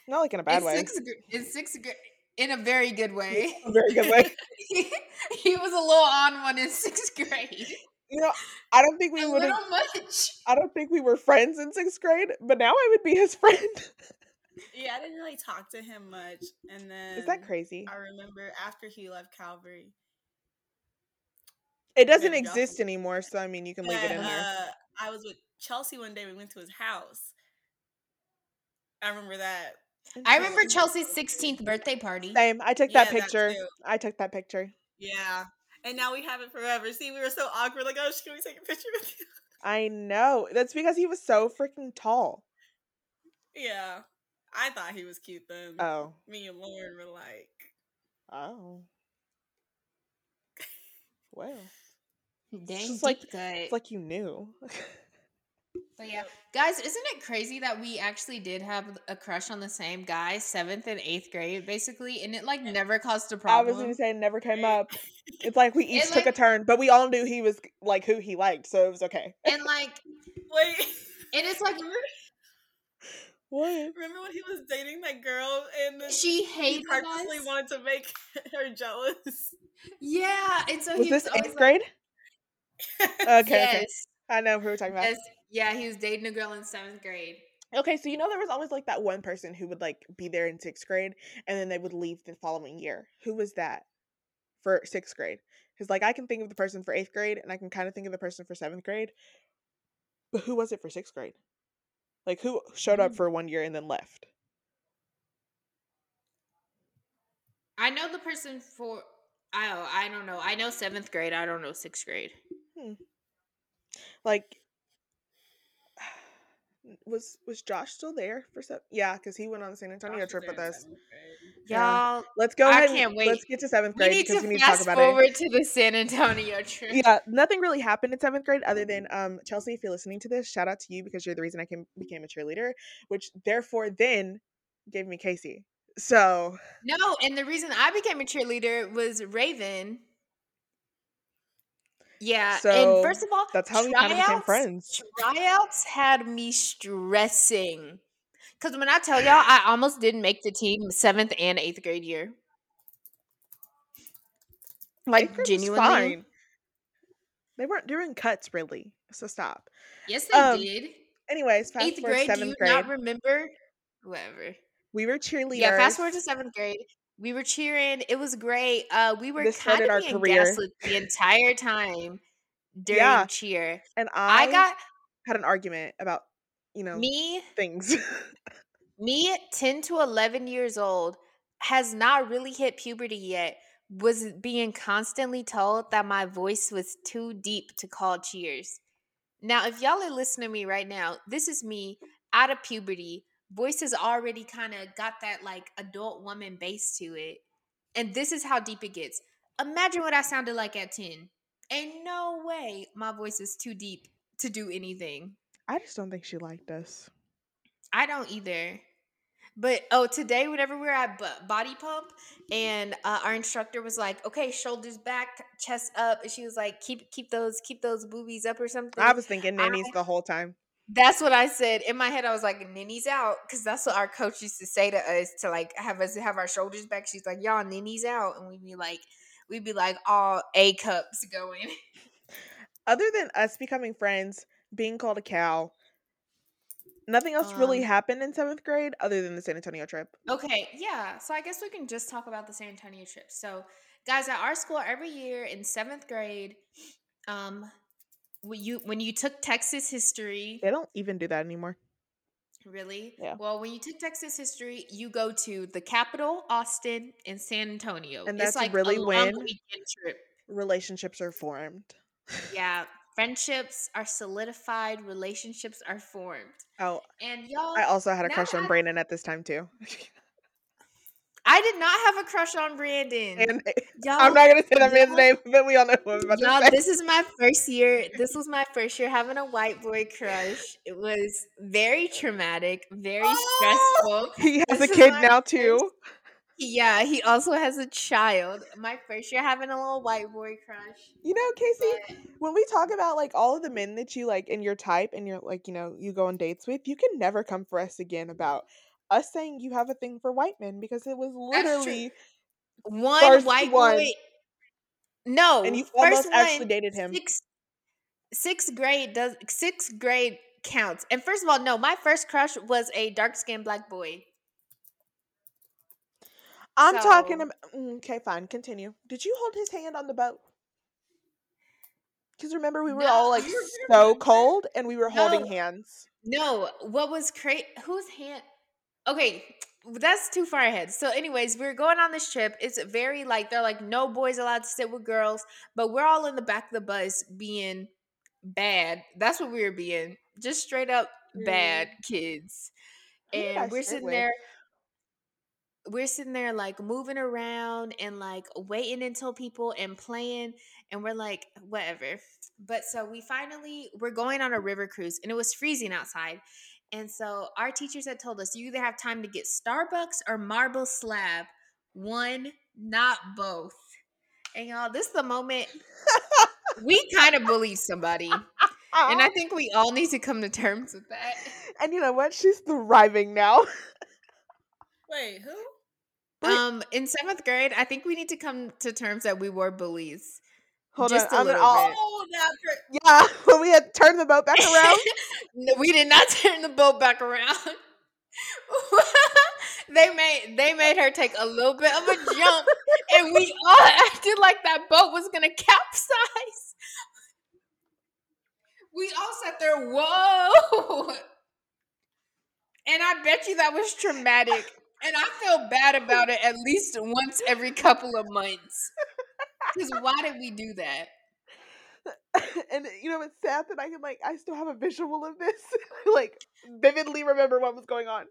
Not like in a bad in way. Sixth, in sixth grade in a very good way. A very good way. he was a little on one in sixth grade. You know, I don't think we would have. little much. I don't think we were friends in sixth grade, but now I would be his friend. Yeah, I didn't really talk to him much. And then Is that crazy? I remember after he left Calvary. It doesn't exist anymore, so I mean, you can leave it in that, there. Uh, I was with Chelsea one day. We went to his house. I remember that. I remember Chelsea's 16th birthday party. Same. I took that that picture. too. I took that picture. Yeah. And now we have it forever. See, we were so awkward. Like, oh, can we take a picture with you? I know. That's because he was so freaking tall. Yeah. I thought he was cute then. Oh. Me and Lauren were like, Oh. Well, Dang, just like- cut. it's like you knew. But yeah, guys, isn't it crazy that we actually did have a crush on the same guy, seventh and eighth grade, basically, and it like never caused a problem. I was gonna say it never came up. It's like we each It, took a turn, but we all knew he was like who he liked, so it was okay. and like, wait. and it's like What? Remember when he was dating that girl and then she he purposely us. wanted to make her jealous? Yeah, and so Was he this always eighth grade? Okay, okay. yes, I know who we're talking about. yes, yeah, he was dating a girl in seventh grade. Okay, so you know there was always like that one person who would like be there in sixth grade and then they would leave the following year. Who was that for sixth grade? Because like I can think of the person for eighth grade and I can kind of think of the person for seventh grade, but who was it for sixth grade? Like who showed up Mm. for one year and then left? I know the person for. I oh, I don't know. I know seventh grade. I don't know sixth grade. Like was was Josh still there for some? Yeah, because he went on the San Antonio Josh trip with us. grade. Yeah. Y'all, Let's go I ahead. can't wait. Let's get to seventh grade need because to we need to talk about it. forward to the San Antonio trip. yeah, nothing really happened in seventh grade other than um Chelsea. If you're listening to this, shout out to you because you're the reason I came, became a cheerleader, which therefore then gave me Casey. So No, and the reason I became a cheerleader was Raven. Yeah, So, and first of all, that's how we kind of became friends. Tryouts had me stressing. Cause when I tell y'all, I almost didn't make the team seventh and eighth grade year. Like genuinely, fine. They weren't doing cuts really, so stop. yes, they Um, did. Anyways, fast Eighth grade, do you grade. not remember? Whatever. we were cheerleaders. Yeah, fast forward to seventh grade. We were cheering. It was great. Uh, we were This kind of being career. gaslit the entire time during Yeah. cheer. and I, I got had an argument about you know me, things. me, ten to eleven years old, has not really hit puberty yet. Was being constantly told that my voice was too deep to call cheers. Now, if y'all are listening to me right now, this is me out of puberty. Voice has already kind of got that like adult woman bass to it. And this is how deep it gets. Imagine what I sounded like at 10. Ain't no way my voice is too deep to do anything. I just don't think she liked us. I don't either. But oh, today, whenever we were at b- body pump, and uh, our instructor was like, "Okay, shoulders back, chest up," and she was like, "Keep keep those keep those boobies up or something." I was thinking nannies the whole time. That's what I said in my head. I was like, "Ninnies out," because that's what our coach used to say to us to like have us have our shoulders back. She's like, "Y'all ninnies out," and we'd be like, we'd be like all A cups going. Other than us becoming friends, being called a cow, nothing else really Um, happened in seventh grade other than the San Antonio trip. Okay, yeah. So I guess we can just talk about the San Antonio trip. So, guys, at our school, every year in seventh grade, um, when you when you took Texas history, They don't even do that anymore. really, Yeah. Well, when you took Texas history, you go to the capital, Austin, and San Antonio, And it's that's like really when-. Relationships are formed. Yeah, friendships are solidified, relationships are formed, Oh, and y'all. I also had a crush on Brandon at this time too. I did not have a crush on Brandon. And eh, y'all, I'm not gonna say that man's name, but we all know who I'm about y'all, to say. this is my first year. This was my first year having a white boy crush. It was very traumatic, very Oh! stressful. He has this a kid now too. Yeah, he also has a child. My first year having a little white boy crush. You know, Casey, But when we talk about like all of the men that you like in your type and you're like, you know, you go on dates with, you can never come for us again about us saying you have a thing for white men because it was literally one white one. boy. No, and you first almost actually dated him. Sixth, sixth grade does sixth grade counts. And first of all, no, my first crush was a dark skinned black boy. I'm talking about mm, okay, fine, continue. Did you hold his hand on the boat? Because remember we were No, all like so cold and we were holding hands. No, what was crazy? Whose hand? Okay, that's too far ahead. So, anyways, we're going on this trip. It's very like they're like no boys allowed to sit with girls, but we're all in the back of the bus being bad. That's what we were being, just straight up mm. bad kids. Who did I And we're sitting there. We're sitting there like moving around and like waiting until people and playing, and we're like whatever. But so we finally we're going on a river cruise, and it was freezing outside. And so our teachers had told us you either have time to get Starbucks or marble slab. One, not both. And y'all, this is the moment we kind of believe somebody. And I think we all need to come to terms with that. and you know what? She's thriving now. Wait, who? Um, in seventh grade, I think we need to come to terms that we were bullies. Hold Just on, a I'm little bit. Oh, that Yeah, when we had turned the boat back around. No, we did not turn the boat back around. they made they made her take a little bit of a jump, and we all acted like that boat was gonna capsize. We all sat there, whoa! And I bet you that was traumatic. And I feel bad about it at least once every couple of months. Because why did we do that? and you know it's sad that I can like I still have a visual of this. like vividly remember what was going on.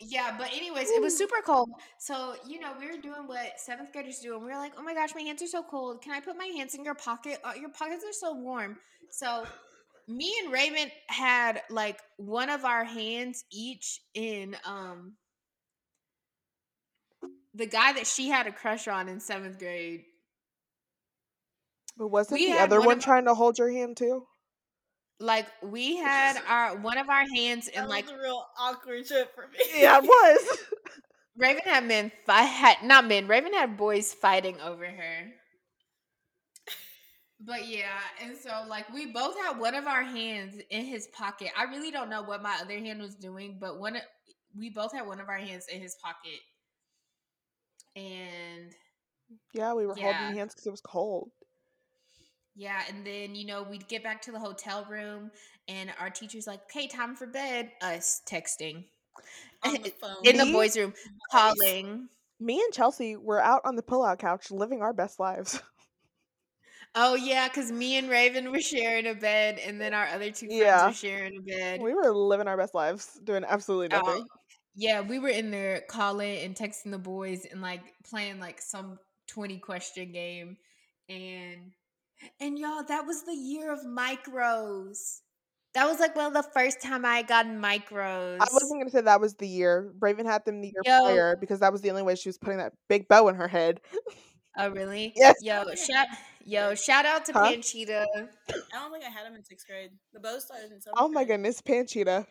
Yeah, but anyways, it was super cold. So, you know, we were doing what seventh graders do, and we were like, oh my gosh, my hands are so cold. Can I put my hands in your pocket? Uh, your pockets are so warm. So, me and Raymond had like one of our hands each in um the guy that she had a crush on in seventh grade. But wasn't We the other one one of- trying to hold your hand too? Like we had our one of our hands in that like was a real awkward trip for me. Yeah, it was. Raven had men fight had not men. Raven had boys fighting over her. But yeah, and so like we both had one of our hands in his pocket. I really don't know what my other hand was doing, but one we both had one of our hands in his pocket. And yeah, we were Yeah. holding hands because it was cold. Yeah, and then you know we'd get back to the hotel room, and our teacher's like, "Okay, time for bed." Us texting On the phone. in the Me? boys' room, calling. Me and Chelsea were out on the pull-out couch living our best lives. Oh yeah, because me and Raven were sharing a bed, and then our other two friends Yeah. were sharing a bed. we were living our best lives, doing absolutely Oh, nothing. yeah, we were in there calling and texting the boys and like playing like some twenty question game, and and y'all, that was the year of micros. That was like one of the first time I had gotten micros. I wasn't gonna say that was the year. Raven had them the year Yo. prior because that was the only way she was putting that big bow in her head. Oh really? Yes. Yo, shout yo, shout out to Huh? Panchita. I don't think I had him in sixth grade. The bow started in seventh Oh my grade. goodness, Panchita.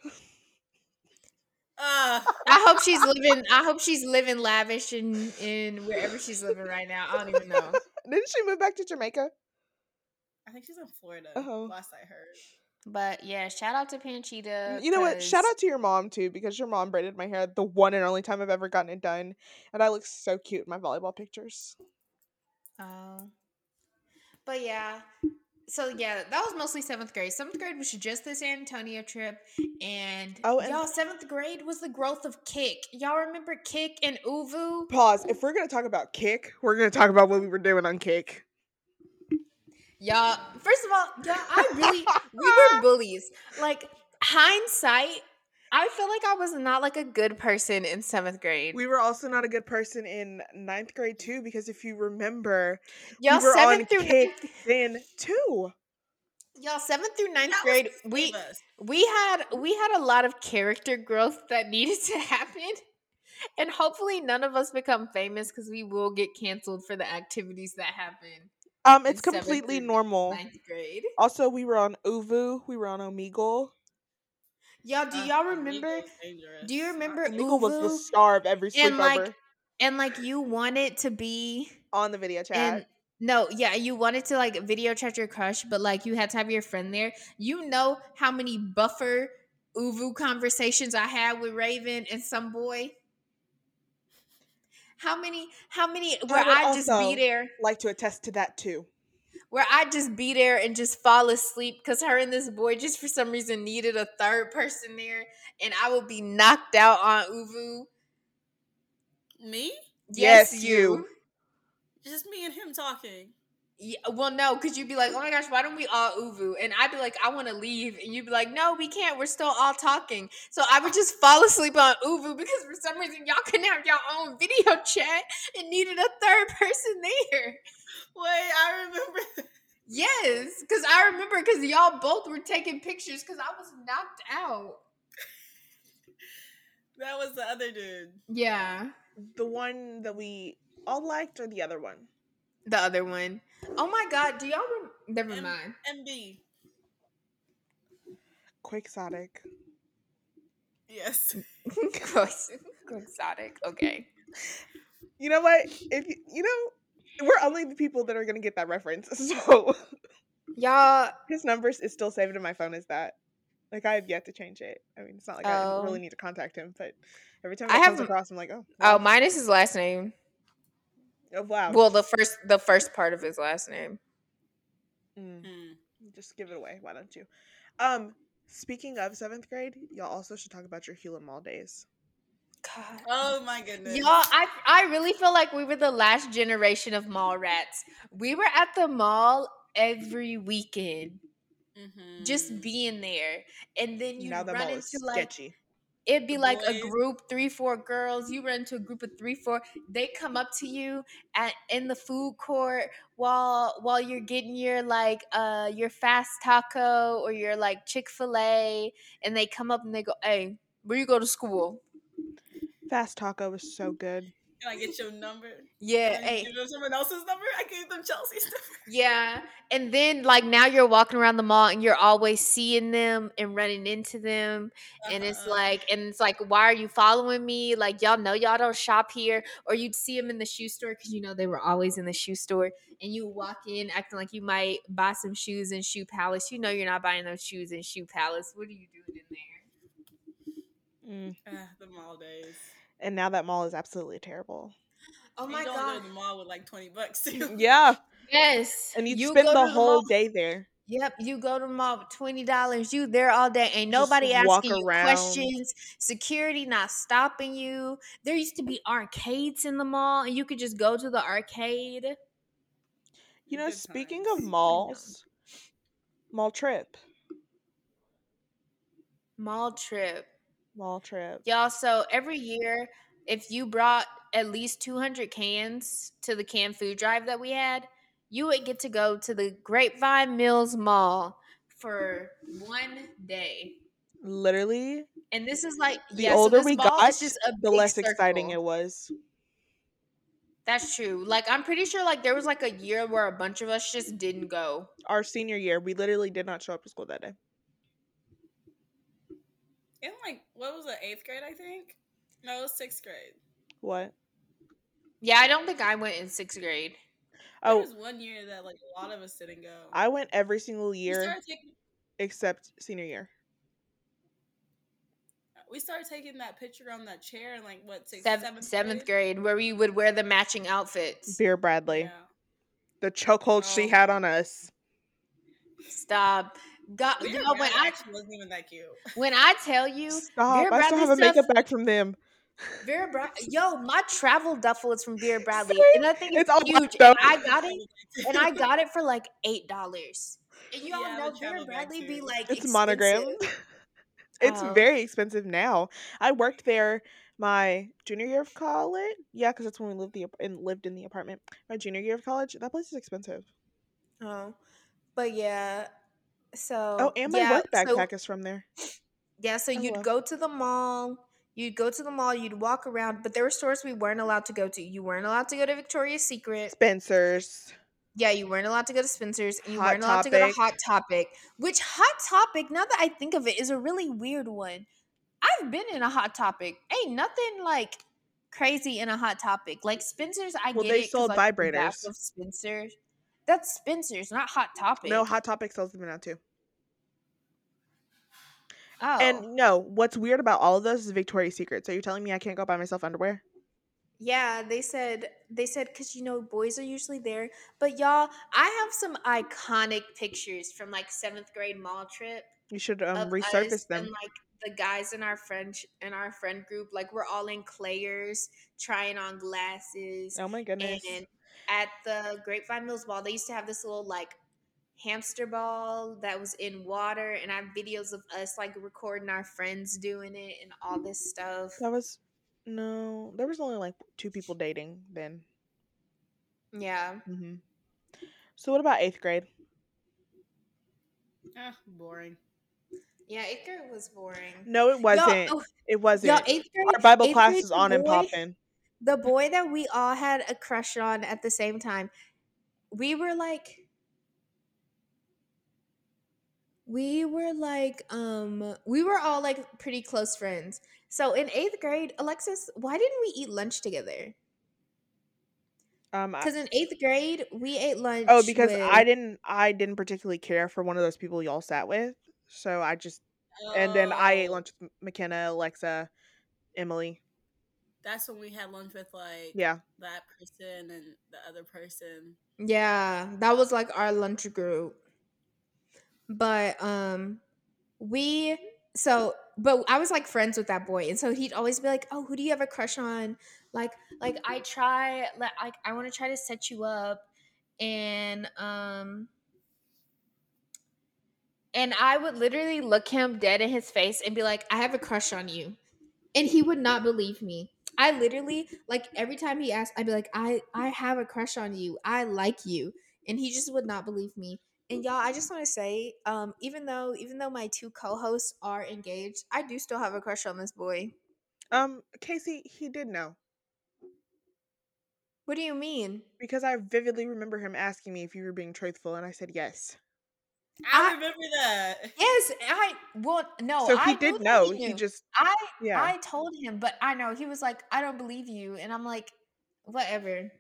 Uh, I hope she's living. I hope she's living lavish in in wherever she's living right now. I don't even know. Didn't she move back to Jamaica? I think she's in Florida. Uh-huh. Last I heard. But yeah, shout out to Panchita. You know what? Shout out to your mom too, because your mom braided my hair the one and only time I've ever gotten it done, and I look so cute in my volleyball pictures. Oh. But yeah. So yeah, that was mostly seventh grade. Seventh grade was just the San Antonio trip, and Oh, and- y'all, seventh grade was the growth of Kik. Y'all remember Kik and ooVoo? Pause. If we're gonna talk about Kik, we're gonna talk about what we were doing on Kik. Y'all, first of all, y'all, I really we were bullies. Like hindsight, I feel like I was not like a good person in seventh grade. We were also not a good person in ninth grade too, because if you remember, y'all we seventh through ninth, then too. y'all seventh through ninth That grade. We we had we had a lot of character growth that needed to happen. And hopefully none of us become famous because we will get canceled for the activities that happen Um, it's completely normal. ninth grade. Also, we were on ooVoo, we were on Omegle. Y'all, do Uh, y'all Omegle remember? Do you remember Omegle was the star of every And sleepover like, and like you wanted to be on the video chat. and no, yeah, you wanted to like video chat your crush, but like you had to have your friend there. You know how many buffer ooVoo conversations I had with Raven and some boy. How many? How many? Where would I just be there, like to attest to that too. where I just be there and just fall asleep because her and this boy just for some reason needed a third person there, and I would be knocked out on ooVoo. Me? Yes, you. Just me and him talking. Yeah, well, no, because you'd be like, oh my gosh, why don't we all ooVoo? And I'd be like, I want to leave. And you'd be like, no, we can't. We're still all talking. So I would just fall asleep on ooVoo because for some reason y'all couldn't have your own video chat and needed a third person there. Wait, I remember. Yes, because I remember because y'all both were taking pictures because I was knocked out. that was the other dude. Yeah, The one that we all liked, or the other one? The other one. Oh my God, do y'all rem- Never M- mind. MB. Quixotic. Yes. Quixotic. Okay. You know what? If you, you know, we're only the people that are gonna get that reference. So Y'all, his numbers is still saved in my phone as that. Like I have yet to change it. I mean, it's not like I Oh. really need to contact him, but every time I it comes haven't- across, I'm like, oh, oh, wow. mine is his last name. Oh wow. Well, the first, the first part of his last name. Mm, Hmm. just give it away. Why don't you? Um, speaking of seventh grade, y'all also should talk about your Hulen Mall days. God. Oh my goodness. Y'all, I I really feel like we were the last generation of mall rats. We were at the mall every weekend, Mhm. just being there, and then you now the run mall into is like sketchy. It'd be The like a group three four girls. You run into a group of three four. They come up to you at in the food court while while you're getting your like uh your fast taco or your like Chick fil A, and they come up and they go, "Hey, where you go to school?" Fast Taco was so good. Can I get your number? Yeah, Can I hey. give them someone else's number? I gave them Chelsea's number. Yeah. And then like now you're walking around the mall and you're always seeing them and running into them. And it's Uh-uh. like and it's like, why are you following me? Like y'all know y'all don't shop here. Or you'd see them in the shoe store because you know they were always in the shoe store. And you walk in acting like you might buy some shoes in Shoe Palace. You know you're not buying those shoes in Shoe Palace. What are you doing in there? Mm. Ah, the mall days. And now that mall is absolutely terrible. Oh my you don't god. go to the mall with like twenty bucks too. Yeah, Yes. and you'd You spend go the whole mall- day there. Yep, you go to the mall with twenty dollars. You there all day. Ain't Just nobody walk asking you around. questions. Security not stopping you. There used to be arcades in the mall, and you could just go to the arcade. You know, Good speaking times. of malls, mall trip, Mall trip, mall trip. y'all. So every year, if you brought at least two hundred cans to the can food drive that we had, you would get to go to the Grapevine Mills Mall for one day. Literally, And this is like the yeah, older this we got, just the less exciting it was. That's true. Like I'm pretty sure like there was like a year where a bunch of us just didn't go. Our senior year, we literally did not show up to school that day. In like what was it, eighth grade? I think. No, it was sixth grade. What? Yeah, I don't think I went in sixth grade. Oh. There Oh, was one year that like a lot of us didn't go. I went every single year taking except senior year. we started taking that picture on that chair in like what sixth, Seventh, seventh, seventh grade, where we would wear the matching outfits. Vera Bradley, Yeah. the chokehold she Oh. had on us. Stop. God, Vera you know when I wasn't even that cute. when I tell you Stop! Vera I still Bradley have a makeup stuff- bag from them. Vera Bradley, yo, my travel duffel is from Vera Bradley, Same. and I think is It's huge. And I got it, and I got it for like eight dollars. And you all Yeah, know Vera Bradley be like It's expensive. monogram. It's Oh. very expensive now. I worked there my junior year of college. Yeah, because that's when we lived the and lived in the apartment. My junior year of college. That place is expensive. Oh, but yeah. So Oh, and my yeah, work so backpack is from there. yeah, so Oh, you'd well. go to the mall. You'd go to the mall. You'd walk around, but there were stores we weren't allowed to go to. You weren't allowed to go to Victoria's Secret. Spencer's. Yeah, you weren't allowed to go to Spencer's, and you Hot weren't allowed to go to Hot Topic. Which Hot Topic, now that I think of it, is a really weird one. I've been in a Hot Topic. Ain't nothing like crazy in a Hot Topic. Like Spencer's, I Well, get they it. sold like, vibrators. of Spencer's. That's Spencer's, not Hot Topic. No, Hot Topic sells them now too. Oh, And no, what's weird about all of those is Victoria's Secret. So you're telling me I can't go buy myself underwear? Yeah, they said they said because you know boys are usually there, but y'all, I have some iconic pictures from like seventh grade mall trip You should um of resurface us them. and like the guys in our friend in our friend group. Like we're all in Claire's trying on glasses, Oh my goodness. and at the Grapevine Mills Mall, they used to have this little like hamster ball that was in water, and I have videos of us like recording our friends doing it and all this stuff. That was no. There was only like two people dating then. Yeah. hmm So what about eighth grade? Eh, boring. Yeah, eighth grade was boring. No, it wasn't. Y'all, oh, it wasn't. y'all, eighth grade. Our Bible eighth class grade, is the on and boy- popping. The boy that we all had a crush on at the same time. We were like, we were like, um, we were all like pretty close friends. So in eighth grade, Alexis, why didn't we eat lunch together? Um, Because in eighth grade, we ate lunch. oh, because with- I didn't. I didn't particularly care for one of those people y'all sat with. So I just and then I ate Oh, lunch with McKenna, Alexa, Emily. That's when we had lunch with like Yeah. that person and the other person. Yeah, that was like our lunch group. But um we so but I was like friends with that boy and so he'd always be like, "Oh, who do you have a crush on?" Like like I try like I, want to try to set you up and um and I would literally look him dead in his face and be like, "I have a crush on you." And he would not believe me. I literally like every time he asked, I'd be like, I I have a crush on you. I like you. And he just would not believe me. And y'all, I just want to say, um, even though even though my two co-hosts are engaged, I do still have a crush on this boy. Um, Casey, he did know What do you mean? because I vividly remember him asking me if you were being truthful, and I said yes. I, I- remember that. Yes, I well no. so I he did knew know. He, He just I yeah. I told him, but I know he was like, I don't believe you, and I'm like, whatever.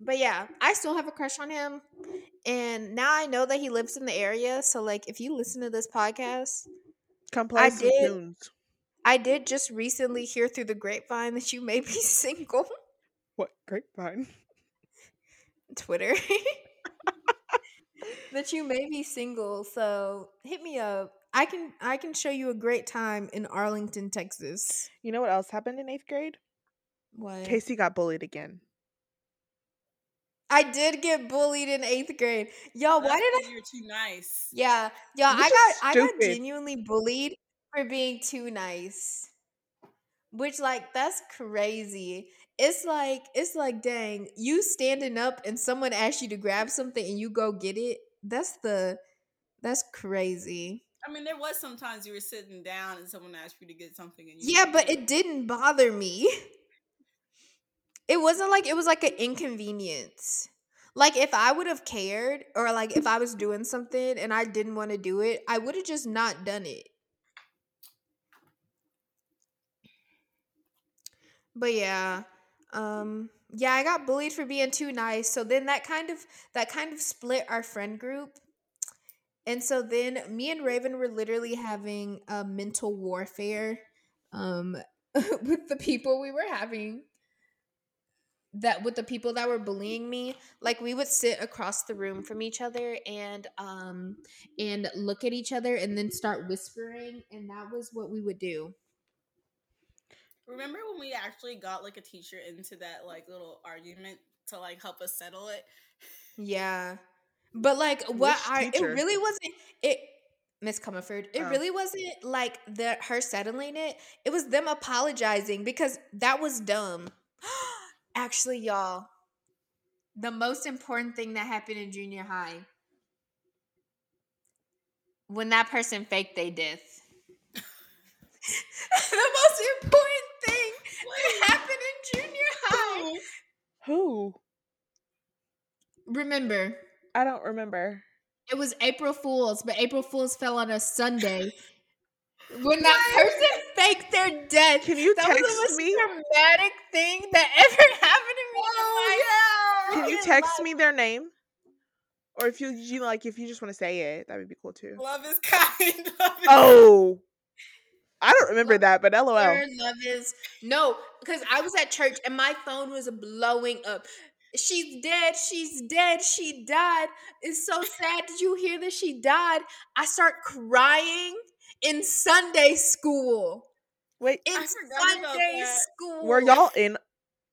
But yeah, I still have a crush on him, and now I know that he lives in the area. So like, if you listen to this podcast, Come play I some did- tunes. I did just recently hear through the grapevine that you may be single. What grapevine? Twitter. that you may be single, so hit me up. I can I can show you a great time in Arlington, Texas. You know what else happened in eighth grade? What? Casey got bullied again. I did get bullied in eighth grade. Y'all, why did I? You're too nice. Yeah, y'all. I is got I got genuinely bullied for being too nice. Which like that's crazy. It's like it's like dang, you standing up and someone asks you to grab something and you go get it. That's the that's crazy. I mean, there was sometimes you were sitting down and someone asked you to get something and you Yeah, but it didn't bother me. It wasn't like it was like an inconvenience. Like if I would have cared or like if I was doing something and I didn't want to do it, I would have just not done it. But yeah, um yeah, I got bullied for being too nice. So then that kind of that kind of split our friend group. And so then me and Raven were literally having a mental warfare um with the people we were having that with the people that were bullying me like we would sit across the room from each other and um and look at each other and then start whispering and that was what we would do Remember when we actually got like a teacher into that like little argument to like help us settle it? yeah but like what Which i it really wasn't it Miss Comerford. It Oh. really wasn't like the her settling it. It was them apologizing because that was dumb. Actually, y'all, the most important thing that happened in junior high when that person faked their death. the most important thing that happened in junior high. Who? Remember, I don't remember. it was April Fools, but April Fools fell on a Sunday. When that person faked their death, Can you that was text the most me? dramatic thing that ever happened to me. Oh in my oh, life. Can you text life. me their name? Or if you, you like, if you just want to say it, that would be cool too. Love is kind. Love is Oh, I don't remember that, but LOL. Her love is no, because I was at church and my phone was blowing up. She's dead. She's dead. She died. It's so sad. Did you hear that she died? I start crying in Sunday school. Wait, In I forgot about Sunday that. school. were y'all in?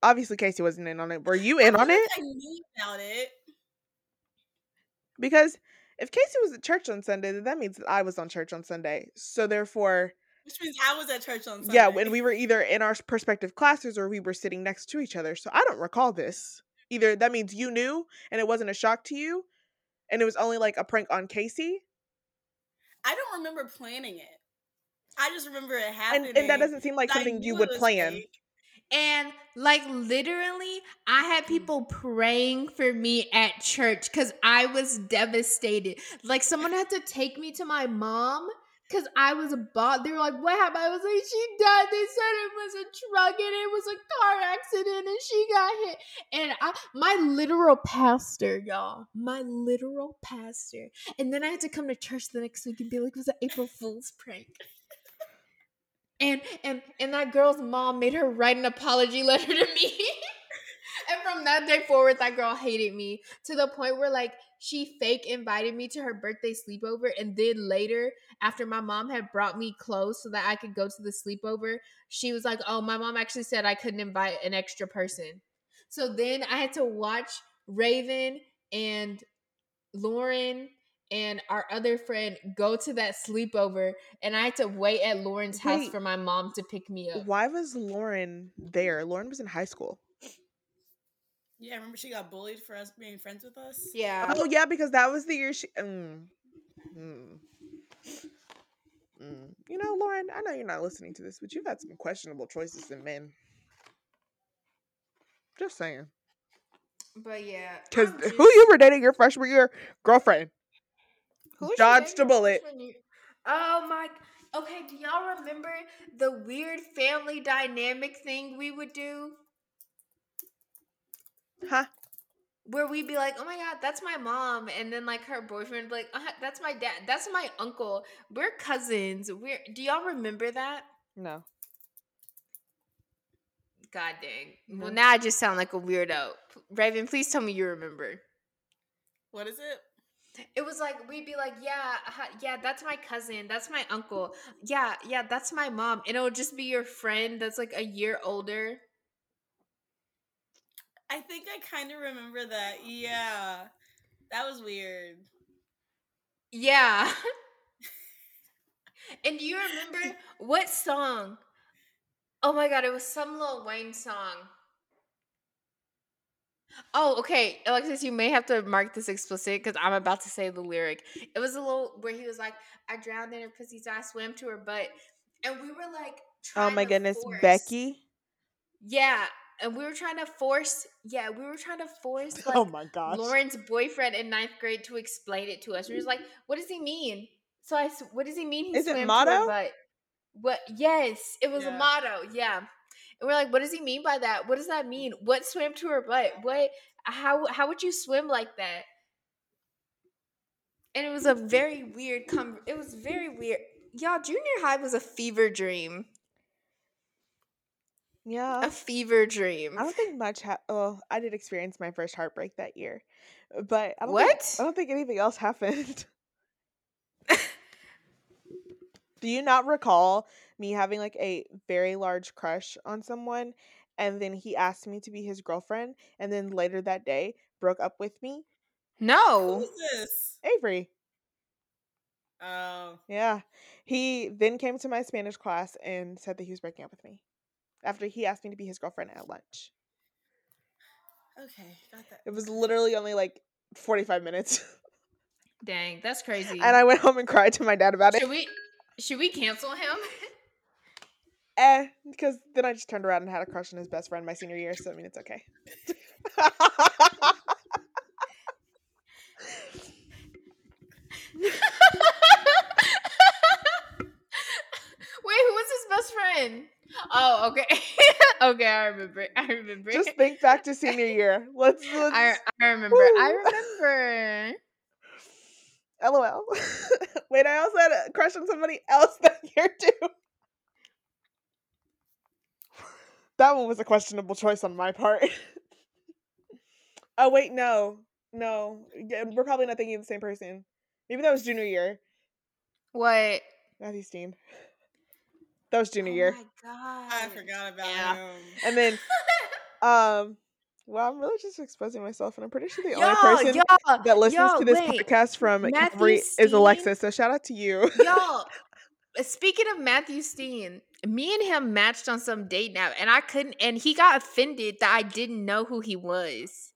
Obviously, Casey wasn't in on it. Were you in I on it? I knew about it. Because if Casey was at church on Sunday, then that means that I was on church on Sunday. So therefore, Which means I was at church on Sunday. yeah, when we were either in our respective classes or we were sitting next to each other. So I don't recall this. Either that means you knew and it wasn't a shock to you, and it was only like a prank on Casey, I don't remember planning it. I just remember it and happening. and that doesn't seem like something you would plan. fake. And like literally, I had mm. people praying for me at church because I was devastated. Like someone had to take me to my mom because I was bought. They were like, "What happened?" I was like, "She died." They said it was a truck and it was a car accident and she got hit. And I, my literal pastor, y'all, my literal pastor. And then I had to come to church the next week and be like, "It was an April Fool's prank." And and and that girl's mom made her write an apology letter to me. and from that day forward, that girl hated me to the point where like she fake invited me to her birthday sleepover, and then later, after my mom had brought me clothes so that I could go to the sleepover, she was like, "Oh, my mom actually said I couldn't invite an extra person." So then I had to watch Raven and Lauren and our other friend go to that sleepover and I had to wait at Lauren's house for my mom to pick me up. Why was Lauren there? Lauren was in high school. Yeah, remember she got bullied for us being friends with us. Yeah. Oh yeah, because that was the year she. Mm, mm, mm. You know, Lauren, I know you're not listening to this, but you've had some questionable choices in men. Just saying. But yeah. Because I'm who you were dating your freshman year girlfriend? Who was dodged a bullet. Oh my. Okay, do y'all remember the weird family dynamic thing we would do? Huh? Where we'd be like, oh my god, that's my mom. And then like her boyfriend would be like, uh, that's my dad. That's my uncle. We're cousins. We're do y'all remember that? No. God dang. Well, now I just sound like a weirdo. Raven, please tell me you remember. What is it? It was like we'd be like, yeah, uh, yeah, that's my cousin, that's my uncle, yeah, yeah, that's my mom, and it would just be your friend that's like a year older. I think I kind of remember that. Yeah, that was weird. Yeah. and do you remember what song? Oh my god, it was some Lil Wayne song. Oh, okay, Alexis, you may have to mark this explicit because I'm about to say the lyric. It was a little where he was like, "I drowned in her pussy, so I swam to her butt," and we were like, Oh my to goodness, force- Becky. Yeah, and we were trying to force. Yeah, we were trying to force oh like oh my gosh. Lauren's boyfriend in ninth grade to explain it to us. We was like, "What does he mean?" So I, what does he mean? He Is swam to motto? butt. What? Yes, it was a motto. Yeah, and we're like, "What does he mean by that? What does that mm. mean? What swam to her butt? What? How? How would you swim like that?" And it was a very weird. Com- it was very weird. Y'all, junior high was a fever dream. Yeah. A fever dream. I don't think much. Ha- oh, I did experience my first heartbreak that year, but I don't What? Think, I don't think anything else happened. Do you not recall me having like a very large crush on someone, and then he asked me to be his girlfriend, and then later that day broke up with me? No. is this? Avery. Oh. Yeah. He then came to my Spanish class and said that he was breaking up with me after he asked me to be his girlfriend at lunch. Okay, got that. It was literally only like 45 minutes. Dang, that's crazy. and I went home and cried to my dad about it. should we should we cancel him? Eh, because then I just turned around and had a crush on his best friend my senior year, so I mean, it's okay. Wait, who was his best friend? Oh, okay. okay, I remember. I remember. just think back to senior year. Let's, let's I, I remember. I remember. LOL. Wait, I also had a crush on somebody else that year too. That one was a questionable choice on my part. oh wait, no, no, Yeah, we're probably not thinking of the same person. Maybe that was junior year. What? Matthew Steen. That was junior year. oh year. my god. I forgot about Yeah. him. And then, um, well, I'm really just exposing myself, and I'm pretty sure the only person y'all, that listens y'all, to this wait. podcast from Matthew Calvary is Steen? Alexis. So shout out to you. Y'all, uh, speaking of Matthew Steen, me and him matched on some date now, and I couldn't, and he got offended that I didn't know who he was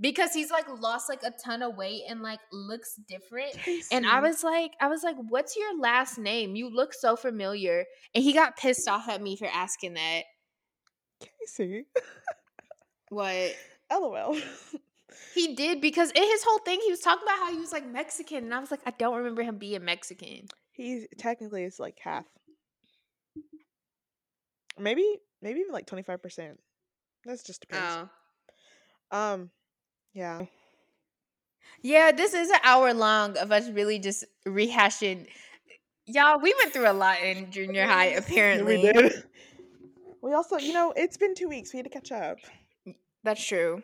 because he's like lost like a ton of weight and like looks different. And I was like, I was like, what's your last name? You look so familiar. And he got pissed off at me for asking that. Casey. What? LOL. He did because in his whole thing, he was talking about how he was like Mexican. And I was like, I don't remember him being Mexican. He technically is like half. Maybe, maybe even like twenty five percent. That's just depends. Oh. Um, yeah. Yeah, this is an hour long of us really just rehashing. Y'all, we went through a lot in junior high, Yeah, apparently. We did. We also, you know, it's been two weeks. We had to catch up. That's true.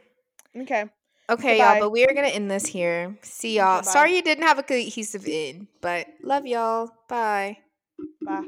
Okay. Okay, Goodbye. y'all, but we are going to end this here. See y'all. Goodbye. Sorry you didn't have a cohesive end, but love y'all. Bye. Bye.